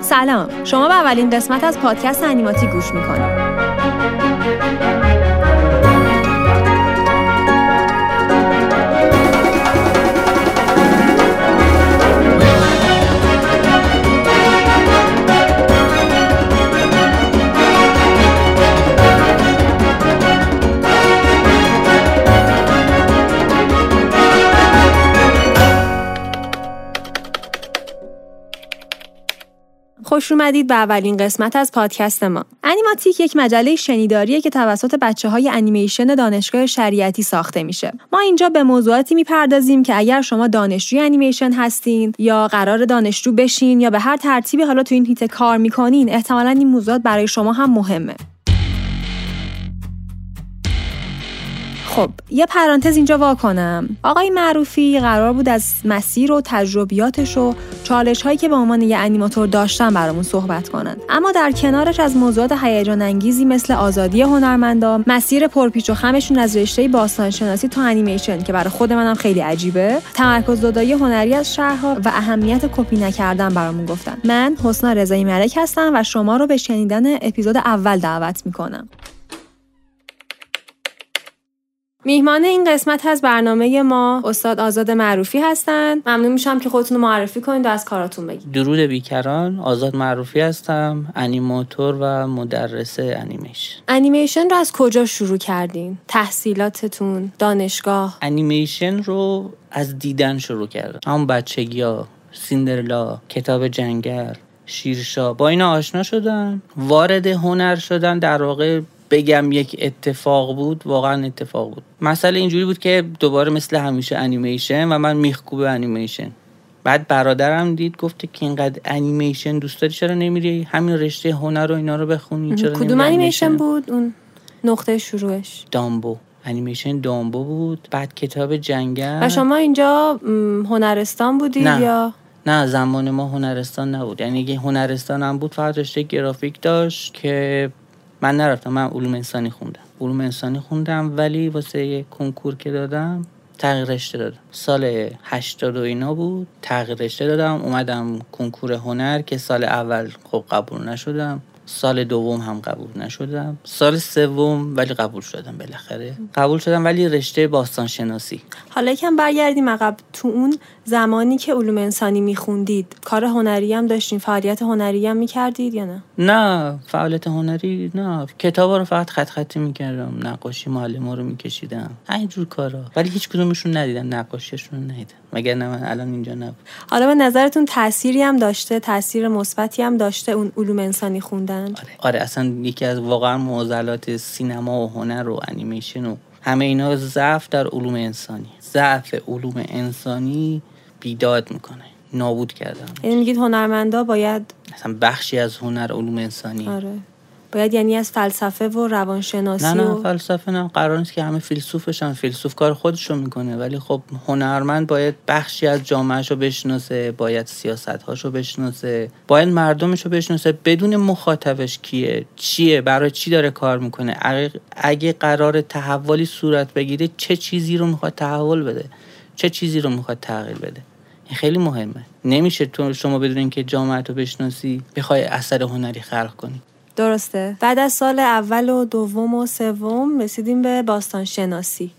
سلام. شما به اولین قسمت از پادکست انیماتی گوش می‌کنید. خوش اومدید به اولین قسمت از پادکست ما. انیماتیک یک مجله شنیداریه که توسط بچه های انیمیشن دانشگاه شریعتی ساخته میشه. ما اینجا به موضوعاتی می‌پردازیم که اگر شما دانشجوی انیمیشن هستین یا قرار دانشجو بشین یا به هر ترتیبی حالا تو این هیته کار می‌کنین احتمالا این موضوعات برای شما هم مهمه. خب یه پرانتز اینجا وا کنم آقای معروفی قرار بود از مسیر و تجربیاتش و چالش هایی که به عنوان یه انیماتور داشتن برامون صحبت کنن. اما در کنارش از موضوعات هیجان انگیزی مثل آزادی هنرمندا مسیر پرپیچ و خمشون از رشته باستانشناسی تا انیمیشن که برای خود منم خیلی عجیبه تمرکز زدایی هنری از شهرها و اهمیت کپی نکردن برامون گفتن. من حسنا رضایی ملک هستم و شما رو به شنیدن اپیزود اول دعوت می‌کنم. میهمان این قسمت از برنامه ما استاد آزاد معروفی هستند ممنون میشم که خودتون رو معرفی کنید و از کاراتون بگید. درود بیکران آزاد معروفی هستم انیماتور و مدرس انیمیشن انیمیشن رو از کجا شروع کردین؟ تحصیلاتتون دانشگاه؟ انیمیشن رو از دیدن شروع کردم. هم بچگی ها سیندرلا کتاب جنگل شیرشاه با اینا آشنا شدن. وارد هنر شدن در واقع بگم یک اتفاق بود واقعا اتفاق بود. مسئله اینجوری بود که دوباره مثل همیشه انیمیشن و من میخکوب انیمیشن بعد برادرم دید گفته که اینقدر انیمیشن دوست داری چرا نمیری همین رشته هنر و اینا رو بخونی؟ چرا کدوم انیمیشن بود؟ اون نقطه شروعش. دامبو. انیمیشن دامبو بود. بعد کتاب جنگل. و شما اینجا هنرستان بودید نه. یا؟ نه زمان ما هنرستان نبود. یعنی اگه هنرستان هم بود فقط رشته گرافیک داشت که من نرفتم من علوم انسانی خوندم. علوم انسانی خوندم ولی واسه کنکور که دادم تغییر رشته دادم. سال 80 و اینا بود تغییر رشته دادم. اومدم کنکور هنر که سال اول خب قبول نشدم. سال دوم هم قبول نشدم. سال سوم ولی قبول شدم بالاخره. قبول شدم ولی رشته باستان شناسی حالا یکم برگردیم عقب. تو اون زمانی که علوم انسانی میخوندید کار هنری هم داشتین؟ فعالیت هنری هم می‌کردید یا نه؟ نه فعالیت هنری نه. کتابا رو فقط خط خطی می‌کردم. نقاشی معلم رو میکشیدم. اینجور کارا. ولی هیچ کدومشون ندیدم. نقاشیشون رو ندیدم. مگر نه من الان اینجا نبود. حالا به نظرتون تأثیری هم داشته؟ تاثیر مثبتی هم داشته اون علوم انسانی خوندن؟ آره. آره اصلا یکی از واقعا معضلات سینما و هنر و انیمیشن و همه اینا ضعف در علوم انسانی. ضعف علوم انسانی بیداد می‌کنه. نابود کردن. یعنی میگید هنرمندا باید اصلا بخشی از هنر علوم انسانی. آره. باید یعنی از فلسفه و روانشناسی نه نه و فلسفه نه. قرار نیست که همه فیلسوفشن. فیلسوف کار خودشو می‌کنه. ولی خب هنرمند باید بخشی از جامعهشو بشناسه باید سیاستهاشو بشناسه باید مردمشو بشناسه. بدون مخاطبش کیه؟ چیه؟ برای چی داره کار می‌کنه؟ اگه, اگه قرار تحولی صورت بگیره چه چیزی رو می‌خواد تحول بده؟ چه چیزی رو می‌خواد تغییر بده؟ این خیلی مهمه. نمیشه تو شما بدون اینکه جامعه رو بشناسی بخوای اثر هنری خلق کنی. درسته. بعد از سال اول و دوم و سوم رسیدیم به باستان شناسی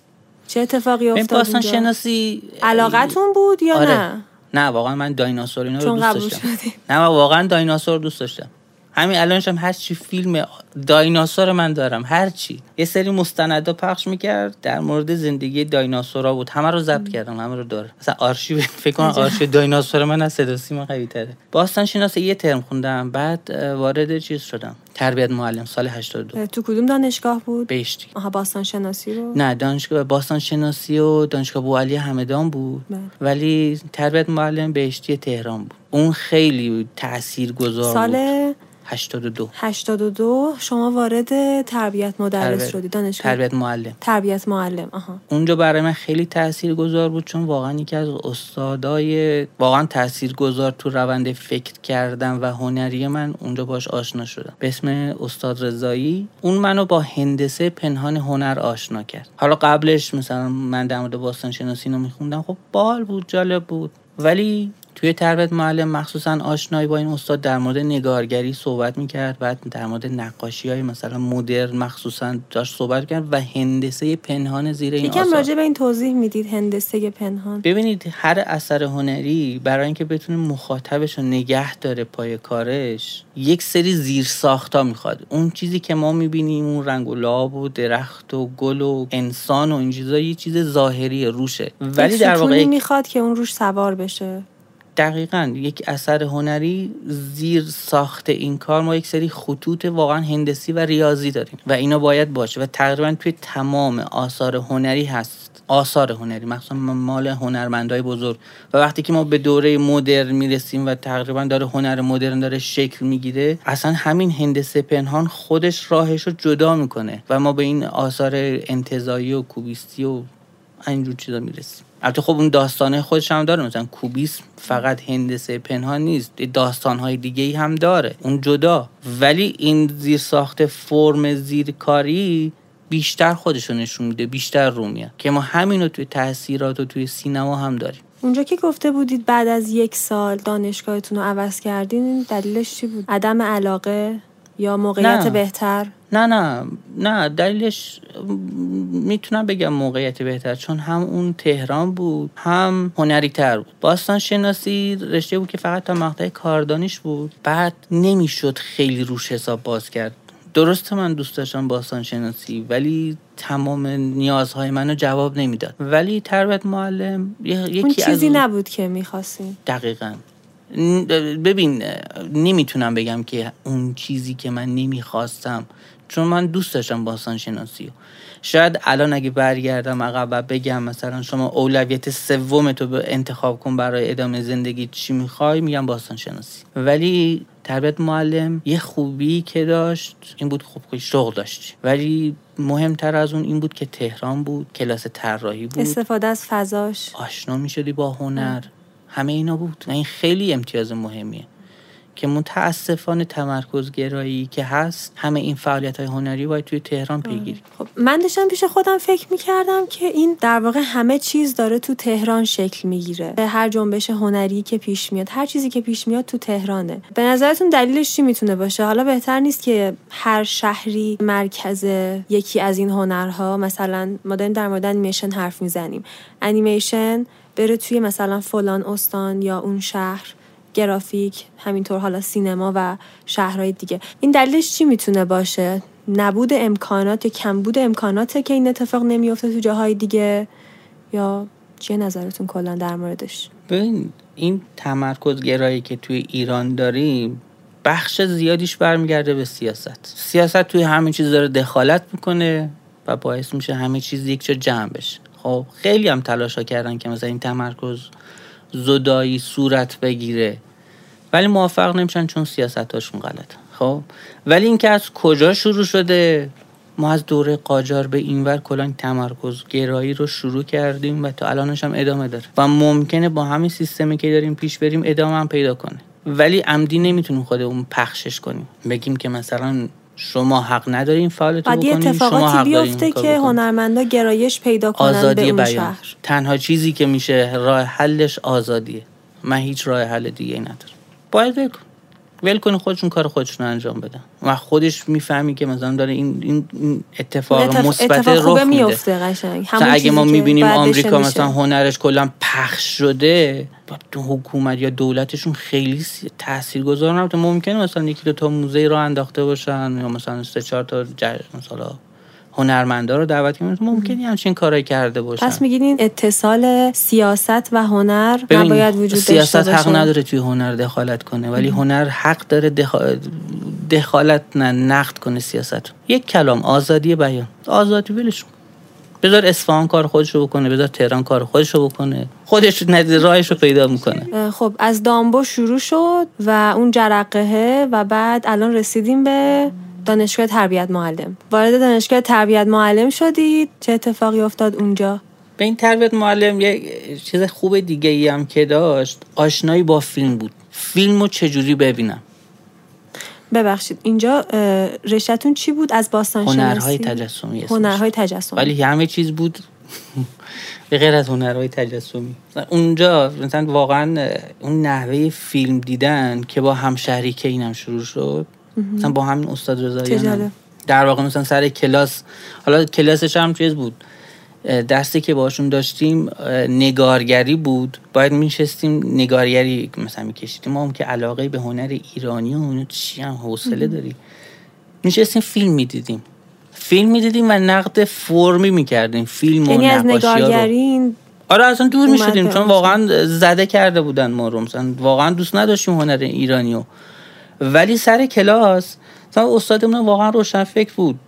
چه اتفاقی افتاد باستان؟ شناسی علاقتون بود یا آره. نه؟ نه واقعا من دایناسور اینا رو دوست داشتم. نه من واقعا دایناسور دوست داشتم. همین الانش هم هر چی فیلم دایناسور من دارم هر چی. یه سری مستندا پخش می‌کرد در مورد زندگی دایناسورا بود. همه رو ضبط کردم همه رو داره مثلا آرشیو فکر کنم آرشیو دایناسور من از صدا سیما قوی تره باستان شناسی یه ترم خوندم بعد وارد چیز شدم. تربیت معلم سال 82 تو کدوم دانشگاه بود؟ بهشتی. آها باستان شناسی رو؟ نه دانشگاه باستان شناسی و دانشگاه بوعلی همدان بود. بله. ولی تربیت معلم بهشتی تهران بود. اون خیلی تأثیر گذار سال بود. 82 82 شما وارد تربیت مدرس تربیت- شدی دانشگاه؟ تربیت معلم. تربیت معلم آها. اونجا برای من خیلی تأثیر گذار بود چون واقعا یکی از استادای واقعا تأثیر گذار تو روند فکر کردن و هنری من اونجا باش آشنا شدم. به اسم استاد رضایی. اون منو با هندسه پنهان هنر آشنا کرد. حالا قبلش مثلا من در مورد باستان شناسی اینو میخوندم. خب بال بود جالب بود. ولی توی تربیت معلم مخصوصا آشنایی با این استاد در مورد نگارگری صحبت می‌کرد بعد در مورد نقاشی های مثلا مدرن مخصوصا داشت صحبت کرد و هندسه پنهان زیر این یکم راجع به این توضیح می‌دید هندسه پنهان. ببینید هر اثر هنری برای اینکه بتونه مخاطبش رو نگه داره پای کارش یک سری زیر ساختا می‌خواد. اون چیزی که ما می‌بینیم اون رنگ و لاب و درخت و گل و انسان و این چیزا یه چیز ظاهری روشه. ولی در واقع می‌خواد که اون روش سوار بشه. دقیقا یک اثر هنری زیر ساخت این کار. ما یک سری خطوط واقعا هندسی و ریاضی داریم و اینا باید باشه و تقریبا توی تمام آثار هنری هست. آثار هنری مخصوصا مال هنرمندای بزرگ. و وقتی که ما به دوره مدرن می‌رسیم و تقریبا داره هنر مدرن داره شکل می‌گیره اصلا همین هندسه پنهان خودش راهش رو جدا می‌کنه و ما به این آثار انتظایی و کوبیستی و اینجور چیزا می‌رسیم. البته خب اون داستانه خودش هم داره. مثلا کوبیسم فقط هندسه پنهان نیست. داستانهای دیگه ای هم داره. اون جدا. ولی این زیر ساخت فرم زیرکاری بیشتر خودشو نشون میده. بیشتر رو میاد. که ما همینو توی تاثیرات و توی سینما هم داریم. اونجا که گفته بودید بعد از یک سال دانشگاهتون رو عوض کردین دلیلش چی بود؟ عدم علاقه؟ یا موقعیت بهتر؟ نه نه. نه دلیلش می‌تونم بگم موقعیت بهتر چون هم اون تهران بود هم هنری تر بود. باستان شناسی رشته بود که فقط تا مقطع کاردانیش بود. بعد نمی‌شد خیلی روش حساب باز کرد. درسته من دوست داشتم باستان شناسی ولی تمام نیازهای منو جواب نمی‌داد. ولی تربیت معلم یکی اون چیزی نبود که می‌خواستیم دقیقا. ببین نمی‌تونم بگم که اون چیزی که من نمی‌خواستم چون من دوست داشتم باستان شناسی شاید الان اگه برگردم عقب و بگم مثلا شما اولویت سوم تو به انتخاب کن برای ادامه زندگی چی می‌خوای میگم باستان شناسی ولی تربیت معلم یه خوبی که داشت این بود خوب شغل داشت. ولی مهمتر از اون این بود که تهران بود کلاس طراحی بود. استفاده از فضاش. آشنا می‌شدی با هنر. همه اینا بود. و این خیلی امتیاز مهمیه. که متاسفانه تمرکز گرایی که هست همه این فعالیت های هنری باید توی تهران پیگیری. خب من داشتم پیش خودم فکر می‌کردم که این در واقع همه چیز داره تو تهران شکل می‌گیره. هر جنبش هنری که پیش میاد هر چیزی که پیش میاد تو تهرانه. به نظرتون دلیلش چی می‌تونه باشه؟ حالا بهتر نیست که هر شهری مرکز یکی از این هنرها مثلا ما داریم در مورد انیمیشن حرف می‌زنیم. انیمیشن بره توی مثلا فلان استان یا اون شهر گرافیک همینطور حالا سینما و شهرهای دیگه. این دلیلش چی می‌تونه باشه؟ نبود امکانات یا کمبود امکاناته که این اتفاق نمیفته تو جاهای دیگه؟ یا چیه نظرتون کلا در موردش؟ ببین این تمرکز گرایی که توی ایران داریم بخش زیادیش برمیگرده به سیاست. سیاست توی همین چیز داره دخالت می‌کنه و باعث میشه همه چیز یک جا جمع بشه. خب خیلی هم تلاش ها کردن که مثلا این تمرکز زدایی صورت بگیره. ولی موفق نمیشن چون سیاستاشون غلط خب؟ ولی اینکه از کجا شروع شده؟ ما از دوره قاجار به اینور کلان تمرکز گرایی رو شروع کردیم و تا الانش هم ادامه داره. و ممکنه با همین سیستمی که داریم پیش بریم ادامه هم پیدا کنه. ولی عمدی نمی‌تونیم خودمون پخشش کنیم. بگیم که مثلا شما حق ندارین فعالیت بکنین اتفاقاتی شما حق بیفته که هنرمندا گرایش پیدا کنن آزادی به اون بیان. شهر. تنها چیزی که میشه راه حلش آزادیه. من هیچ راه حل دیگه ندارم. باید ول کن ول کنی خودشون کار خودشون انجام بدن. و خودش می‌فهمی که مثلا داره این این اتفاق مثبت رخ میفته قشنگ. اگه ما می‌بینیم آمریکا مثلا هنرش کلا پخش شده تو حکومت یا دولتشون خیلی تاثیرگذار نبوده ممکنه مثلا یکی دو تا موزه رو انداخته باشن یا مثلا سه چهار تا مثلا هنرمندا رو دعوت کنیم. ممکنه همچین کارایی کرده باشن. پس میگین این اتصال سیاست و هنر نباید وجود سیاست حق نداره توی هنر دخالت کنه ولی هنر حق داره دخالت نه نقد کنه سیاست یک کلام آزادی بیان. آزادی ولش بذار اصفهان کار خودش رو بکنه بذار تهران کار خودش رو بکنه. خودش راهش رو پیدا می‌کنه. خب از دامبو شروع شد و اون جرقه و بعد الان رسیدیم به دانشگاه تربیت معلم. وارد دانشگاه تربیت معلم شدید چه اتفاقی افتاد اونجا؟ به این تربیت معلم یه چیز خوب دیگه ای هم که داشت آشنایی با فیلم بود. فیلم رو چجوری ببینم؟ ببخشید اینجا رشتتون چی بود؟ از باستان هنرهای تجسمی هنرهای تجسمی. ولی همه چیز بود به غیر از هنرهای تجسمی. اونجا مثلا واقعا اون نحوه فیلم دیدن که با همشهری که اینم شروع شد مثلا با همین استاد رضاییان در واقع مثلا سر کلاس حالا کلاسش هم چیز بود. دستی که باشون داشتیم نگارگری بود. باید میشستیم نگارگری مثلا میکشیدیم. ما هم که علاقه به هنر ایرانی و اونو چی هم حوصله داری میشستیم فیلم می‌دیدیم. فیلم می‌دیدیم و نقد فرمی می‌کردیم. فیلم و یعنی از نگارگری آره اصلا دور می‌شدیم. چون واقعا زده کرده بودن ما رو. مثلا واقعا دوست نداشتیم هنر ایرانیو ولی سر کلاس مثلا استادمون واقعا روشن فکر بود.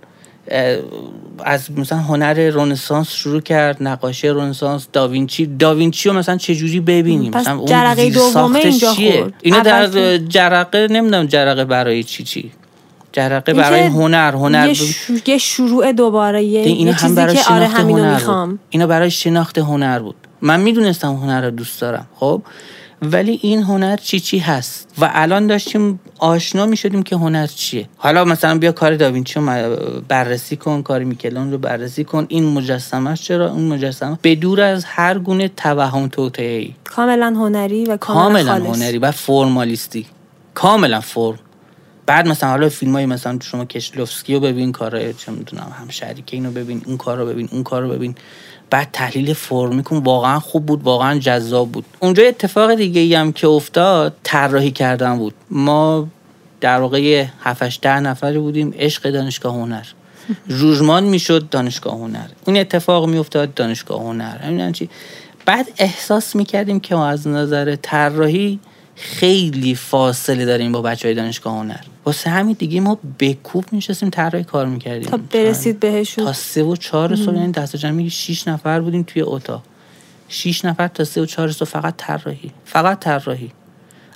از مثلا هنر رنسانس شروع کرد نقاشی رنسانس داوینچی. داوینچی رو مثلا چجوری ببینیم؟ پس مثلا جرقه دومه اینجا خورد. اینو در جرقه نمی‌دونم جرقه برای چی چی؟ جرقه برای هنر هنر. یه, یه شروع دوباره یه, یه چیزی برای که آره همینو می‌خوام. اینا برای شناخت هنر بود. من می‌دونستم هنر رو دوست دارم. خب؟ ولی این هنر چی چی هست؟ و الان داشتیم آشنا می شدیم که هنر چیه. حالا مثلا بیا کار داوینچی رو بررسی کن کار میکلون رو بررسی کن. این مجسمه چرا؟ اون مجسمه به دور از هر گونه توهم ای کاملا هنری و کاملا هنری و فرمالیستی. کاملا فرم. بعد مثلا حالا فیلم های مثلا شما کشلوفسکی رو ببین کارهای چه می‌دونم هم شریکه اینو ببین اون کار رو ببین اون کار رو ببین. بعد تحلیل فرمی کن واقعا خوب بود واقعا جذاب بود. اونجا اتفاق دیگه ای هم که افتاد طراحی کردن بود. ما در واقع 7 ده نفری بودیم عشق دانشگاه هنر. روزمان می‌شد دانشگاه هنر. اون اتفاق میافتاد دانشگاه هنر. همین چی؟ بعد احساس می‌کردیم که ما از نظر طراحی خیلی فاصله داریم با بچه های دانشگاه هنر. واسه همین دیگه ما بکوب میشستیم طراحی کار می‌کردیم. تا برسید بهشون. تا سه و چهار سال یعنی دست جمعی شیش نفر بودیم توی اتاق. شیش نفر تا سه و چهار سال فقط طراحی. فقط طراحی.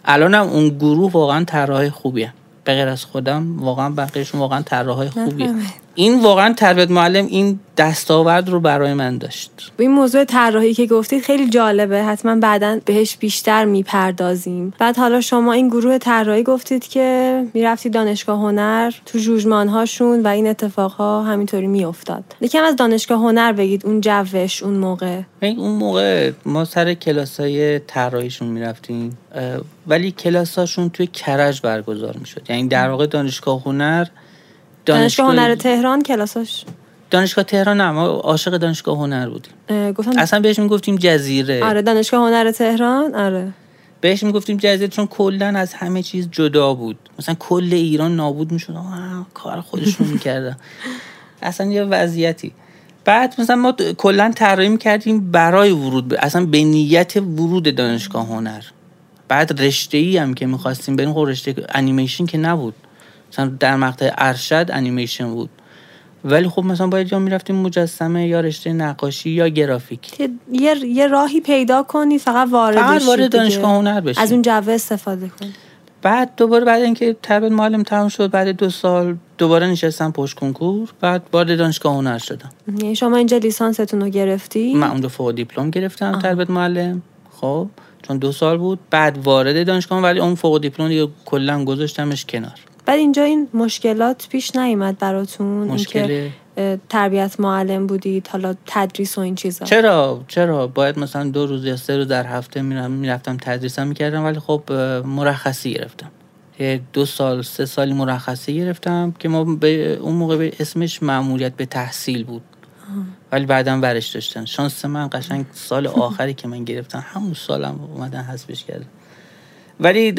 الانم اون گروه واقعا طراح خوبیه. به غیر از خودم واقعا بقیهشون واقعا طراحای خوبیه. این واقعا تربیت معلم این دستاورد رو برای من داشت. این موضوع طراحی که گفتید خیلی جالبه. حتما بعدا بهش بیشتر می‌پردازیم. بعد حالا شما این گروه طراحی گفتید که می‌رفتید دانشگاه هنر تو جوجمان هاشون و این اتفاقها همینطوری میافتاد. یکم از دانشگاه هنر بگید اون جوش اون موقع. اون موقع ما سر کلاسای طراحیشون می‌رفتیم ولی کلاساشون توی کرج برگزار می‌شد. یعنی در واقع دانشگاه هنر دانشگاه هنر تهران کلاساش. دانشگاه تهران نه ما عاشق دانشگاه هنر بودیم. گفتم اصلا بهش می‌گفتیم جزیره. آره دانشگاه هنر تهران؟ آره. بهش می‌گفتیم جزیره چون کلا از همه چیز جدا بود. مثلا کل ایران نابود می‌شد. کار خودشون می‌کردن. اصلا یه وضعیتی. بعد مثلا ما کلا طراحی می‌کردیم برای ورود اصلا به نیت ورود دانشگاه هنر. بعد رشته ای هم که می‌خواستیم بریم خب رشته انیمیشن که نبود. مثلا در مقطع ارشد انیمیشن بود. ولی خب مثلا باید یا می‌رفتیم مجسمه یا رشته نقاشی یا گرافیک. یه, یه راهی پیدا کنی فقط وارد فقط وارد دانشگاه هنر بشی. از اون جوه استفاده کنی. بعد دوباره بعد اینکه تربیت معلم تموم شد بعد دو سال دوباره نشستم پشت کنکور بعد وارد دانشگاه هنر شدم. یعنی شما اینجا لیسانستون رو گرفتی؟ من اونجا فوق دیپلم گرفتم تربیت معلم. خب چون دو سال بود بعد وارد دانشگاه ولی اون فوق دیپلم دیگه کلا گذاشتمش کنار. بعد اینجا این مشکلات پیش نیومد براتون مشکل تربیت معلم بودید حالا تدریس و این چیزا. چرا؟ چرا؟ باید مثلا دو روز یا سه روز در هفته میرم می‌رفتم تدریسم می‌کردم ولی خب مرخصی گرفتم. دو سال سه سالی مرخصی گرفتم که ما به اون موقع به اسمش معمولیت به تحصیل بود. ولی بعدا برش داشتن. شانس من قشنگ سال آخری که من گرفتم همون سالم اومدن حذفش کردم ولی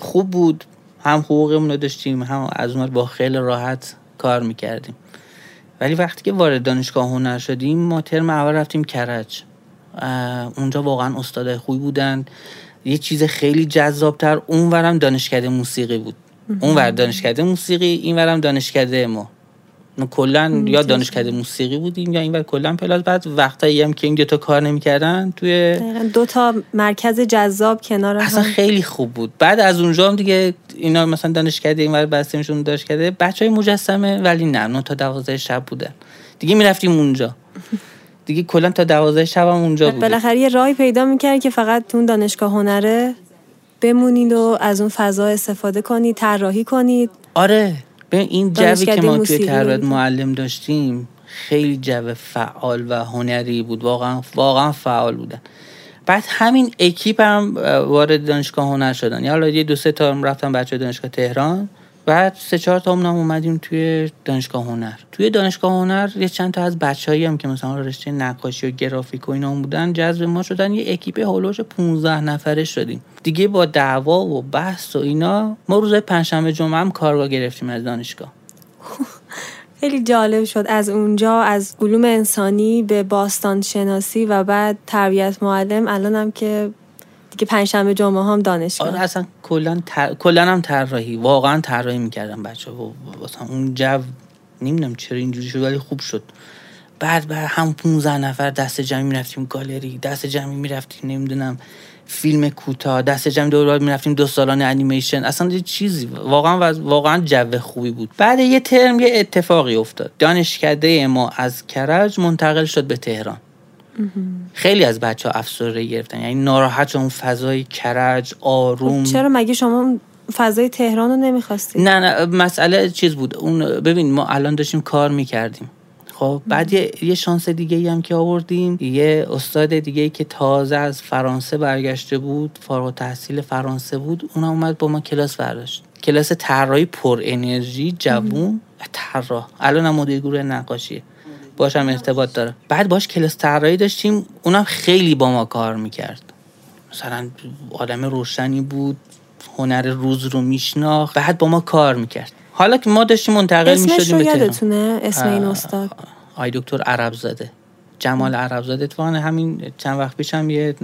خوب بود. هم حقوقمون رو داشتیم هم از اون با خیلی راحت کار می‌کردیم. ولی وقتی که وارد دانشگاه هنر شدیم ما ترم اول رفتیم کرج. اونجا واقعا استادای خوبی بودن. یه چیز خیلی جذابتر اونورم دانشکده موسیقی بود. اونور دانشکده موسیقی اینورم دانشکده ما. کلا یا دانشکده موسیقی بودیم یا اینور کلا پلاس بعد وقتایی هم که این دو تا کار نمی‌کردن توی دو تا مرکز جذاب کنار اصلا خیلی خوب بود. بعد از اونجا هم دیگه اینا مثلا دانشکده اینور بسته میشون دانشکده. بچهای مجسمه ولی نه نه تا دوازده شب بودن. دیگه می‌رفتیم اونجا. دیگه کلا تا دوازده شب هم اونجا بود بالاخره یه راهی پیدا می‌کرد که فقط تو دانشگاه هنره بمونید و از اون فضا استفاده کنید طراحی کنید. آره. این جوی که ما توی تربیت معلم داشتیم خیلی جو فعال و هنری بود. واقعا واقعا فعال بودن. بعد همین اکیپ هم وارد دانشگاه هنر شدن. یا یه دو سه تا رفتن بچه دانشگاه تهران. بعد سه چهار تا هم اومدیم توی دانشگاه هنر. توی دانشگاه هنر یه چند تا از بچه‌ای هم که مثلا رشته نقاشی و گرافیک و اینا بودن جذب ما شدن. یه اکیپ هولوش 15 نفره شدیم. دیگه با دعوا و بحث و اینا ما روز پنجشنبه جمعه هم کارگاه گرفتیم از دانشگاه. خیلی جالب شد. از اونجا از علوم انسانی به باستان شناسی و بعد تربیت معلم. الانم که دیگه پنجشنبه جمعه هم دانشگاه. آره اصلا کلا تر... کلا هم طراحی واقعا طراحی می‌کردم بچه و مثلا اون جو نمی‌دونم چرا اینجوری شد ولی خوب شد. بعد بعد هم 15 نفر دست جمعی می‌رفتیم گالری دست جمعی می‌رفتیم نمی‌دونم فیلم کوتاه دست جمع دور می‌رفتیم دو سالان انیمیشن. اصلا یه چیزی واقعا واقعا جو خوبی بود. بعد یه ترم یه اتفاقی افتاد. دانشکده ما از کرج منتقل شد به تهران. خیلی از بچه ها افسرده گرفتن. یعنی ناراحت اون فضای کرج آروم. خب چرا مگه شما فضای تهران رو نمی‌خواستید نه نه مسئله چیز بود. اون ببین ما الان داشتیم کار می‌کردیم. خب بعد یه, شانس دیگه ای هم که آوردیم. یه استاد دیگه ای که تازه از فرانسه برگشته بود فارغ تحصیل فرانسه بود اون اومد با ما کلاس برداشت. کلاس طراحی پر انرژی جوون و طراح. الان هم مدیر گروه نقاشیه. باشم ارتباط داره. بعد باش کلاس طراحی داشتیم اونم خیلی با ما کار می‌کرد. مثلا آدم روشنی بود هنر روز رو میشناخت بعد با ما کار می‌کرد. حالا که ما داشتیم منتقل می‌شدیم به یادتونه؟ اسم این استاد. آی دکتر عرب زاده جمال عرب زاده اتفاقا همین چند وقت پیش هم یه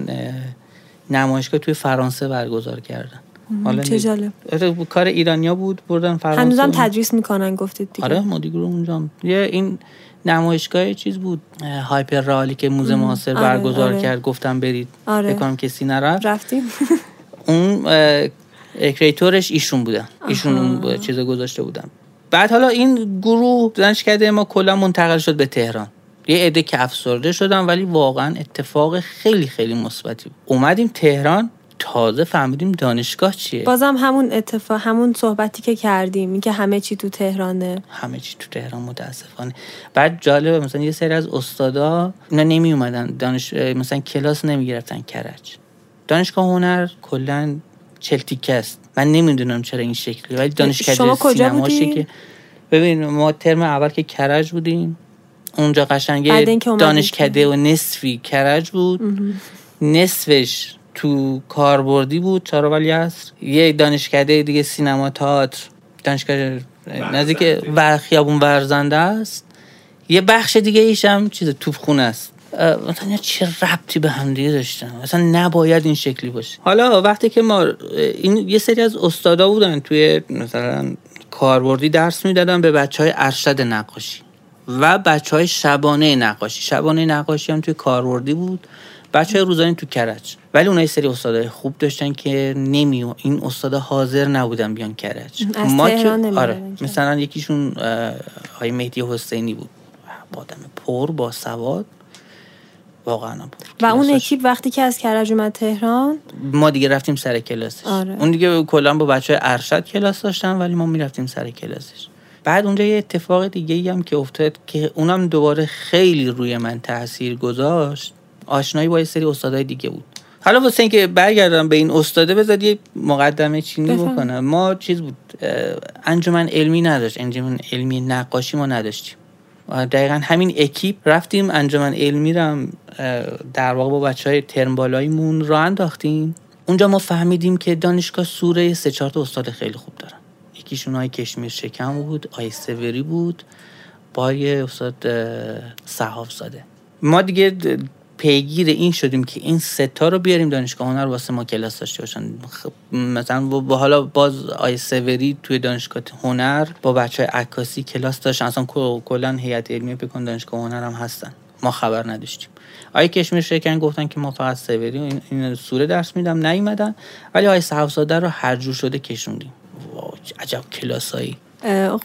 نمایشگاه توی فرانسه برگزار کردن. حالا چه جالب. آره، کار ایرانیا بود بردن فرانسه. هنوزم تدریس می‌کنن گفتید دیگه. آره مدیگرو اونجا یه این نمایشگاه چیز بود. هایپر رالی که موزه معاصر آره، برگزار آره. کرد. گفتم برید. آره. بکنم کسی نرفت. رفتیم. اون کریتورش ایشون بودن. ایشون اون چیز گذاشته بودن. بعد حالا این گروه دانشکده ما کلا منتقل شد به تهران. یه عده که افسرده شدن ولی واقعا اتفاق خیلی خیلی مثبتی اومدیم تهران. تازه فهمیدیم دانشگاه چیه؟ بازم همون اتفاق همون صحبتی که کردیم که همه چی تو تهرانه. همه چی تو تهران متاسفانه. بعد جالبه مثلا یه سری از استادا اینا نمی اومدن دانش مثلا کلاس نمی گرفتن کرج. دانشگاه هنر کلا چلتیکه است. من نمی‌دونم چرا این شکلی. ولی دانشکده شما کجا بودی؟ که ببین ما ترم اول که کرج بودیم اونجا قشنگ دانشکده و نصفی کرج بود. نصفش تو کاربردی بود چهار ولی هست یه دانشکده دیگه سینما تئاتر. دانشکده نزدیک و خیابون ورزنده است. یه بخش دیگه ایش هم چیز توپخونه است. مثلا چه ربطی به هم دیگه داشتن؟ مثلا نباید این شکلی باشه. حالا وقتی که ما این یه سری از استادا بودن توی مثلا کاربردی درس می‌دادن به بچه های ارشد نقاشی و بچه های شبانه نقاشی. شبانه نقاشی هم توی کاربردی بود. بچه های روزانی تو کرج. ولی اونها سری استادای خوب داشتن که نمی این استادا حاضر نبودن بیان کرج. ما که آره مثلا یکیشون های مهدی حسینی بود. با آدم پر با سواد. واقعا و اون اکیپ وقتی که از کرج اومد تهران؟ ما دیگه رفتیم سر کلاسش. آره. اون دیگه کلا با بچه ارشد کلاس داشتن ولی ما می‌رفتیم سر کلاسش. بعد اونجا یه اتفاق دیگه ای هم که افتاد که اونم دوباره خیلی روی من تاثیر گذاشت. آشنایی با یه سری استادای دیگه بود. حالا واسه اینکه برگردم به این استاده بذار یه مقدمه چینی بکنم. ما چیز بود انجمن علمی نداشت. انجمن علمی نقاشی ما نداشتیم. دقیقا همین اکیپ رفتیم انجمن علمی رو در واقع با بچه های ترم بالاییمون را انداختیم. اونجا ما فهمیدیم که دانشگاه سوره سه چهار استاد خیلی خوب دارن. یکیشون های کشمیر شکم بود آی سوری بود با یه استاد صحاف زاده. ما دیگه پیگیر این شدیم که این ستا رو بیاریم دانشگاه هنر واسه ما کلاس داشته باشن. خب، مثلا با حالا باز آی سوری توی دانشگاه هنر با بچه های عکاسی کلاس داشتن. اصلا کلا هیئت علمی بکن دانشگاه هنر هم هستن. ما خبر نداشتیم. آی کشمیر شکن گفتن که ما فقط سوری این, این سوره درس میدم. نیومدن. ولی آی صحفزاده رو هر جور شده کشوندیم. عجب کلاسایی.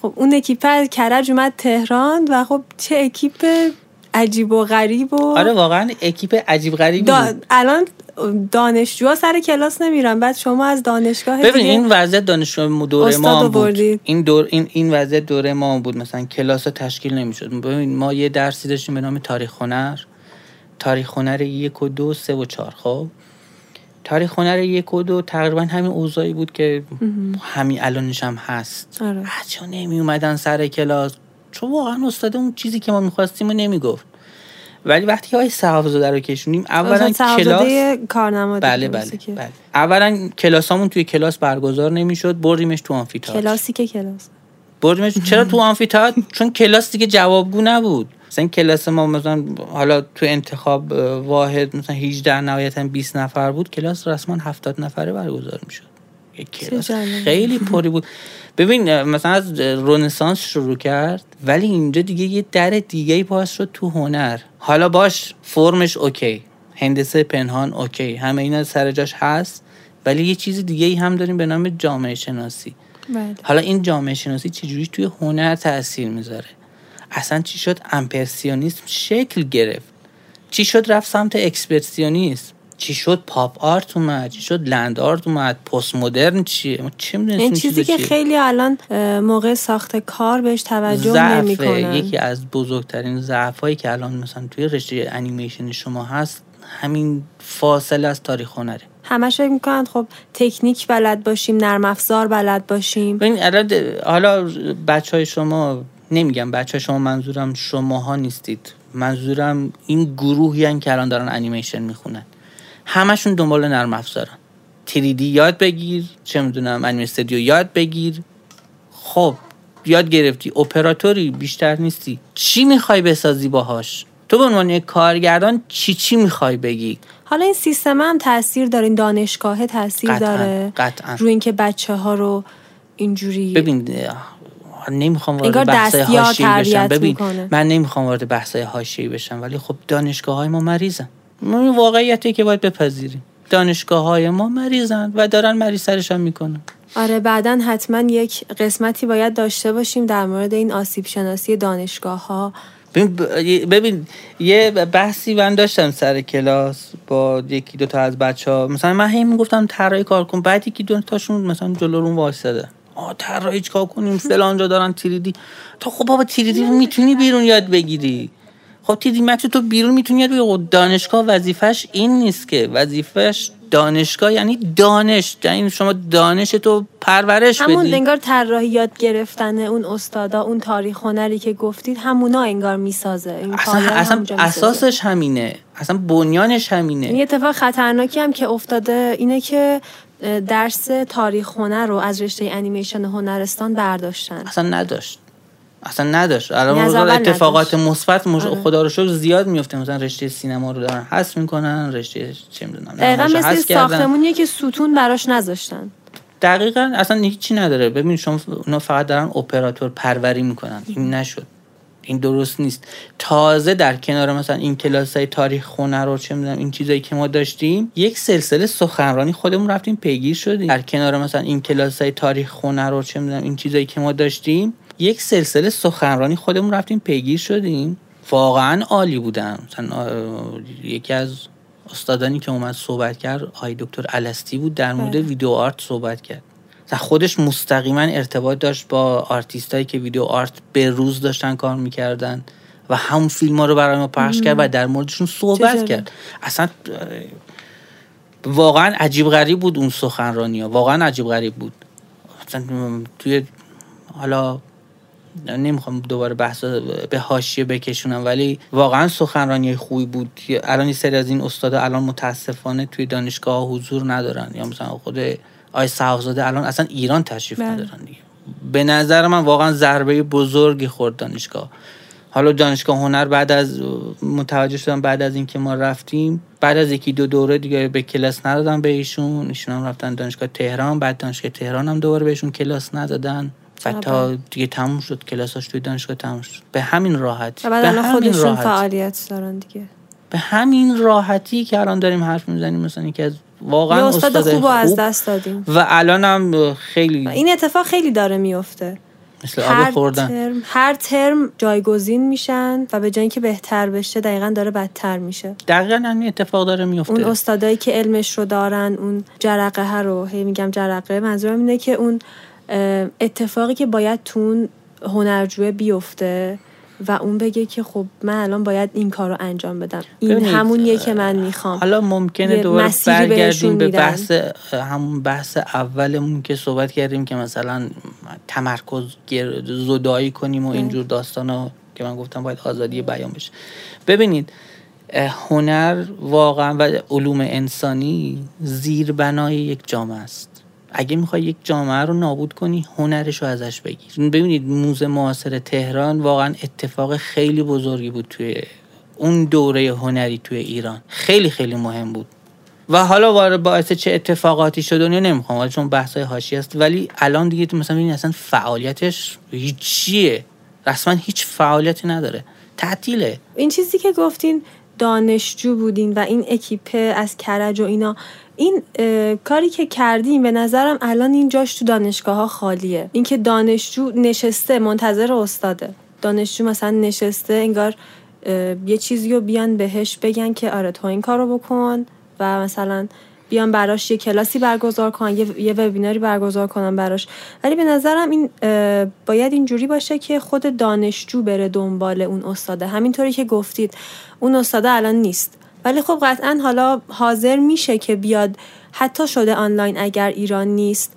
خب اون اکیپ از کرج اومد تهران و خب چه اکیپ عجیب و غریب و آره واقعا اکیپ عجیب غریب الان دانشجوها سر کلاس نمیرن. بعد شما از دانشگاه ببین این وضعیت دانشگاه دوره ما بود. این دور این این وضعیت دوره ما بود. مثلا کلاس تشکیل نمی‌شد. ببین ما یه درسی داشتیم به نام تاریخ هنر. تاریخ هنر یک و دو سه و چهار. خب؟ تاریخ هنر یک و دو تقریبا همین اوضاعی بود که همین الانش هم هست. آره. بچه نمی اومدن سر کلاس. چون واقعا استاد اون چیزی که ما می‌خواستیم رو نمی‌گفت. ولی وقتی که آقای صحافزاده رو کشونیم اولا کلاس بله بله, بله. اولا کلاسامون توی کلاس برگزار نمی‌شد بردیمش تو آمفیتئاتر. کلاسی که کلاس؟ بردیمش چرا تو آمفیتئاتر؟ چون کلاس دیگه جوابگو نبود. مثلا کلاس ما مثلا حالا تو انتخاب واحد مثلا 18 نهایتا 20 نفر بود کلاس رسما 70 نفره برگزار می‌شد. کلاس. خیلی پری بود. ببین مثلا از اه، رنسانس شروع کرد ولی اینجا دیگه یه در دیگه باز شد تو هنر. حالا باش فرمش اوکی. هندسه پنهان اوکی. همه اینا سر جاش هست ولی یه چیز دیگه ای هم داریم به نام جامعه شناسی. بله. حالا این جامعه شناسی چجوری توی هنر تاثیر می‌ذاره؟ اصلا چی شد؟ امپرسیونیسم شکل گرفت. چی شد؟ رفت سمت اکسپرسیونیسم. چی شد؟ pop art اومد. چی شد؟ land art اومد. پست مدرن چیه؟ ما می‌دونیم این چیزی که خیلی الان موقع ساخت کار بهش توجه نمی‌کنن. یکی از بزرگترین ضعف هایی که الان مثلا توی رشته انیمیشن شما هست همین فاصله از تاریخ هنره. همش فکر می‌کنن خب تکنیک بلد باشیم نرم افزار بلد باشیم. حالا بچه های شما نمیگم بچه های شما منظورم شماها نیستید. منظورم این گروهی هن که الان دارن انیمیشن می‌خونن. همشون دنبال نرم افزارن. تریدی یاد بگیر چه می‌دونم انیمه استودیو یاد بگیر. خب یاد گرفتی اپراتوری بیشتر نیستی. چی می‌خوای بسازی باهاش؟ تو به عنوان یک کارگردان چی چی می‌خوای بگی؟ حالا این سیستم هم تاثیر داره این دانشگاه تاثیر قطعاً، داره. قطعاً. روی اینکه بچه ها رو اینجوری ببین نمی‌خوام وارد بحث حاشیه‌ای بشم. ببین می‌کنه. من نمی‌خوام وارد بحث حاشیه‌ای بشم ولی خب دانشگاه های ما مریضن. این واقعیتی که باید بپذیریم. دانشگاه های ما مریضن و دارن مریض سرشان می‌کنن. آره بعدا حتما یک قسمتی باید داشته باشیم در مورد این آسیب شناسی دانشگاه ها ببین ببین یه بحثی من داشتم سر کلاس با یکی دو تا از بچه ها مثلا من هی می‌گفتم طراحی کار کن بعد یکی دو تاشون مثلا جلو رو وایساده آ طراحی چیکار کنیم؟ فلان جا دارن تریدی. تو خب بابا تریدی می‌تونی بیرون یاد بگیری. خب تریدی مکس تو بیرون می‌تونی بگیری خب دانشگاه وظیفش این نیست که. وظیفش دانشگاه یعنی دانش. یعنی شما دانش تو پرورش همون بدی. انگار طراحی یاد گرفتن اون استادا اون تاریخ هنری که گفتید همونا انگار می‌سازه. این اصلا, اصلا می‌سازه. اساسش همینه. اصلا بنیانش همینه. این اتفاق خطرناکی هم که افتاده اینه که درس تاریخ هنر رو از رشته انیمیشن هنرستان برداشتن. اصلا نداشت. اصلا نداشت. الان اتفاقات. مثبت مش... آره. خدا رو شکر زیاد میفته. مثلا رشته سینما رو دارن حذف می‌کنن رشته چه می‌دونم دقیقا مثل. ساختمونیه که ستون براش نذاشتن. دقیقا اصلا هیچی نداره. ببین شما اونا فقط دارن اپراتور پروری می‌کنن. این نشد. این درست نیست. تازه در کنار مثلا این کلاس های تاریخ هنر رو چه می‌دونم این چیزایی که ما داشتیم یک سلسله سخنرانی خودمون رفتیم پیگیر شدیم. در کنار مثلا این کلاس های تاریخ هنر رو چه می‌دونم این چیزایی که ما داشتیم یک سلسله سخنرانی خودمون رفتیم پیگیر شدیم. واقعا عالی بودن مثلا یکی از استادانی که اومد صحبت کرد آقای دکتر الستی بود در مورد بله. video art صحبت کرد. خودش مستقیما ارتباط داشت با آرتیست هایی که video art به روز داشتن کار می‌کردن و همون فیلم ها رو برای ما پخش کرد و در موردشون صحبت. کرد. اصلا واقعا عجیب غریب بود اون سخنرانی ها واقعا عجیب غریب بود. مثلا توی حالا نمی‌خوام دوباره بحث به حاشیه بکشونم ولی واقعا سخنرانی خوبی بود. الان یه سری از این استادا الان متاسفانه توی دانشگاه حضور ندارن. یا مثلا خود آی صحافزاده الان اصلا ایران تشریف بله. ندارن دیگه. به نظر من واقعا ضربه بزرگی خورد دانشگاه. حالا دانشگاه هنر بعد از متوجه شدم بعد از اینکه ما رفتیم بعد از یکی دو دوره دیگه به کلاس ندادن به ایشون. ایشون هم رفتن دانشگاه تهران بعد دانشگاه تهران هم دوباره بهشون کلاس ندادن. بعد تا دیگه تموم شد کلاساش توی دانشگاه تموم شد. به همین راحتی و بعد به الان همین خودشون راحتی. فعالیت دارن دیگه. به همین راحتی که الان داریم حرف می‌زنیم مثلا یکی از واقعا استاد استاد خوب رو از خوب. دست دادیم. و الان هم خیلی و این اتفاق خیلی داره میفته مثل آب خوردن. ترم هر ترم جایگزین میشن و به جای که بهتر بشه دقیقا داره بدتر میشه. دقیقا همین اتفاق داره میفته اون استادایی که علمش رو دارن اون جرقه ها رو هی میگم جرقه منظورم اینه که اون اتفاقی که باید تو هنرجوه بیفته و اون بگه که خب من الان باید این کار رو انجام بدم. این همونیه که من می‌خوام. حالا ممکنه دوباره برگردیم به بحث همون بحث اولمون که صحبت کردیم که مثلا تمرکز زدایی کنیم و اینجور داستان ها که من گفتم باید آزادی بیان بشه. ببینید هنر واقعا و علوم انسانی زیربنای یک جامعه است. اگه می‌خوای یک جامعه رو نابود کنی هنرش رو ازش بگیر. ببینید موزه معاصر تهران واقعا اتفاق خیلی بزرگی بود توی اون دوره هنری توی ایران. خیلی خیلی مهم بود. و حالا وارد باعث چه اتفاقاتی شد و نمی‌خوام چون بحث هاشی است. ولی الان دیگه مثلا ببینید اصلا فعالیتش هیچیه. رسما هیچ فعالیتی نداره. تعطیله. این چیزی که گفتین دانشجو بودین و این اکیپه از کرج و اینا این کاری که کردیم به نظرم الان این جاش تو دانشگاه ها خالیه اینکه دانشجو نشسته منتظر استاده. دانشجو مثلا نشسته انگار یه چیزی رو بیان بهش بگن که آره تو این کارو بکن و مثلا بیان براش یه کلاسی برگزار یه, یه وبیناری برگزار کنن براش. ولی به نظرم این باید اینجوری باشه که خود دانشجو بره دنبال اون استاده. همینطوری که گفتید اون استاده الان نیست. ولی خب قطعا حالا حاضر میشه که بیاد. حتی شده آنلاین اگر ایران نیست.